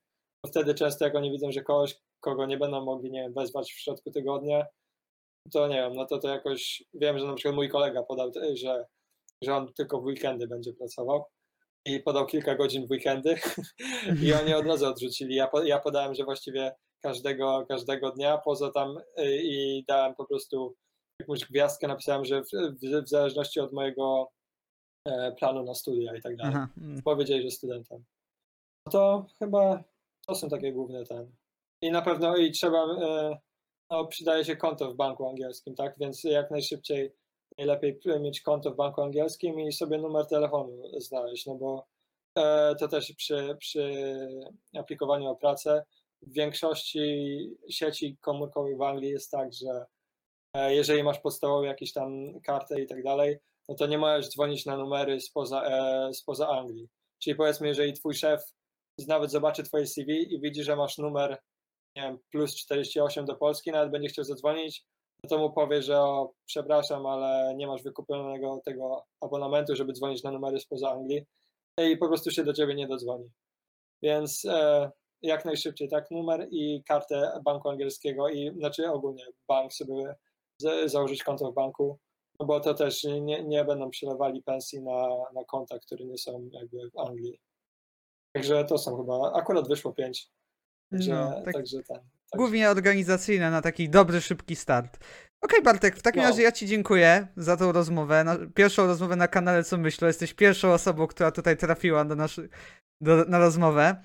wtedy często jak oni widzą, że kogoś, kogo nie będą mogli, nie wiem, wezwać w środku tygodnia, to nie wiem, no to to jakoś, wiem, że na przykład mój kolega podał, e, że, że on tylko w weekendy będzie pracował i podał kilka godzin w weekendy i oni od razu odrzucili. Ja, po, ja podałem, że właściwie każdego, każdego dnia, poza tam y, i dałem po prostu jakąś gwiazdkę, napisałem, że w, w, w zależności od mojego e, planu na studia i tak dalej. Aha. mm. Powiedzieli, że studentem. No to chyba to są takie główne ten. I na pewno i trzeba, e, no przydaje się konto w banku angielskim, tak? Więc jak najszybciej najlepiej mieć konto w banku angielskim i sobie numer telefonu znaleźć, no bo e, to też przy, przy aplikowaniu o pracę w większości sieci komórkowych w Anglii jest tak, że e, jeżeli masz podstawową jakieś tam kartę i tak dalej, no to nie możesz dzwonić na numery spoza, e, spoza Anglii. Czyli powiedzmy, jeżeli twój szef nawet zobaczy twoje CV i widzi, że masz numer nie wiem, plus 48 do Polski, nawet będzie chciał zadzwonić, to mu powie, że o, przepraszam, ale nie masz wykupionego tego abonamentu, żeby dzwonić na numery spoza Anglii i po prostu się do ciebie nie dodzwoni. Więc e, jak najszybciej tak numer i kartę banku angielskiego i znaczy ogólnie bank sobie z, założyć konto w banku, no bo to też nie, nie będą przelewali pensji na, na konta, które nie są jakby w Anglii. Także to są chyba, akurat wyszło pięć. Także, No, tak także ten. Także, Głównie organizacyjne na taki dobry, szybki start. Okej, Bartek, w takim No. razie ja Ci dziękuję za tą rozmowę. Na, pierwszą rozmowę na kanale Co Myślę. Jesteś pierwszą osobą, która tutaj trafiła do naszy, do, na rozmowę.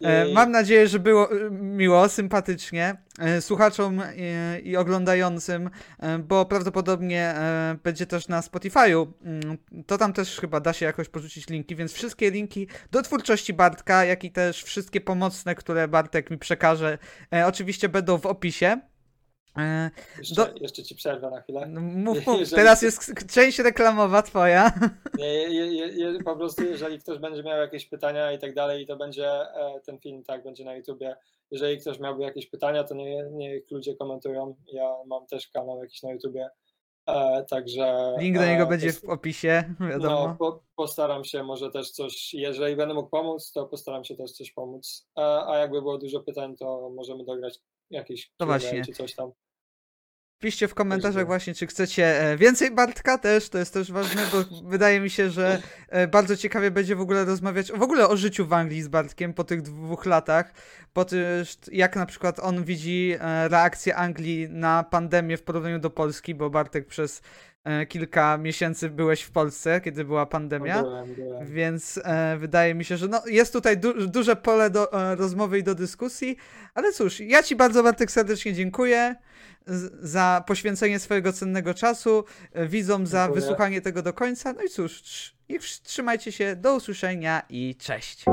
E, mam nadzieję, że było e, miło, sympatycznie e, słuchaczom e, i oglądającym, e, bo prawdopodobnie będzie też na Spotify'u. Mm, To tam też chyba da się jakoś porzucić linki, więc wszystkie linki do twórczości Bartka, jak i też wszystkie pomocne, które Bartek mi przekaże, oczywiście będą w opisie. E, jeszcze, do- jeszcze ci przerwę na chwilę. no, Mów, mów. Jeżeli- Teraz jest część reklamowa twoja. Nie, je, je, je, po prostu jeżeli ktoś będzie miał jakieś pytania i tak dalej, to będzie e, ten film tak będzie na YouTubie. Jeżeli ktoś miałby jakieś pytania, to nie, niech ludzie komentują. Ja mam też kanał jakiś na YouTubie. E, także. Link do niego e, będzie pos- w opisie, wiadomo. No, po, postaram się może też coś, jeżeli będę mógł pomóc, to postaram się też coś pomóc. A, a jakby było dużo pytań, to możemy dograć jakieś To właśnie. czy coś tam. Piszcie w komentarzach właśnie, czy chcecie e, więcej Bartka też, to jest też ważne, bo wydaje mi się, że e, bardzo ciekawie będzie w ogóle rozmawiać w ogóle o życiu w Anglii z Bartkiem po tych dwóch latach, po tym jak na przykład on widzi e, reakcję Anglii na pandemię w porównaniu do Polski, bo Bartek przez kilka miesięcy byłeś w Polsce, kiedy była pandemia. Byłem, byłem. Więc e, wydaje mi się, że no, jest tutaj du duże pole do e, rozmowy i do dyskusji. Ale cóż, ja Ci bardzo, Bartek, serdecznie dziękuję za poświęcenie swojego cennego czasu, e, widzom za Dziękuję. wysłuchanie tego do końca. No i cóż, trz- i wsz- trzymajcie się, do usłyszenia i cześć.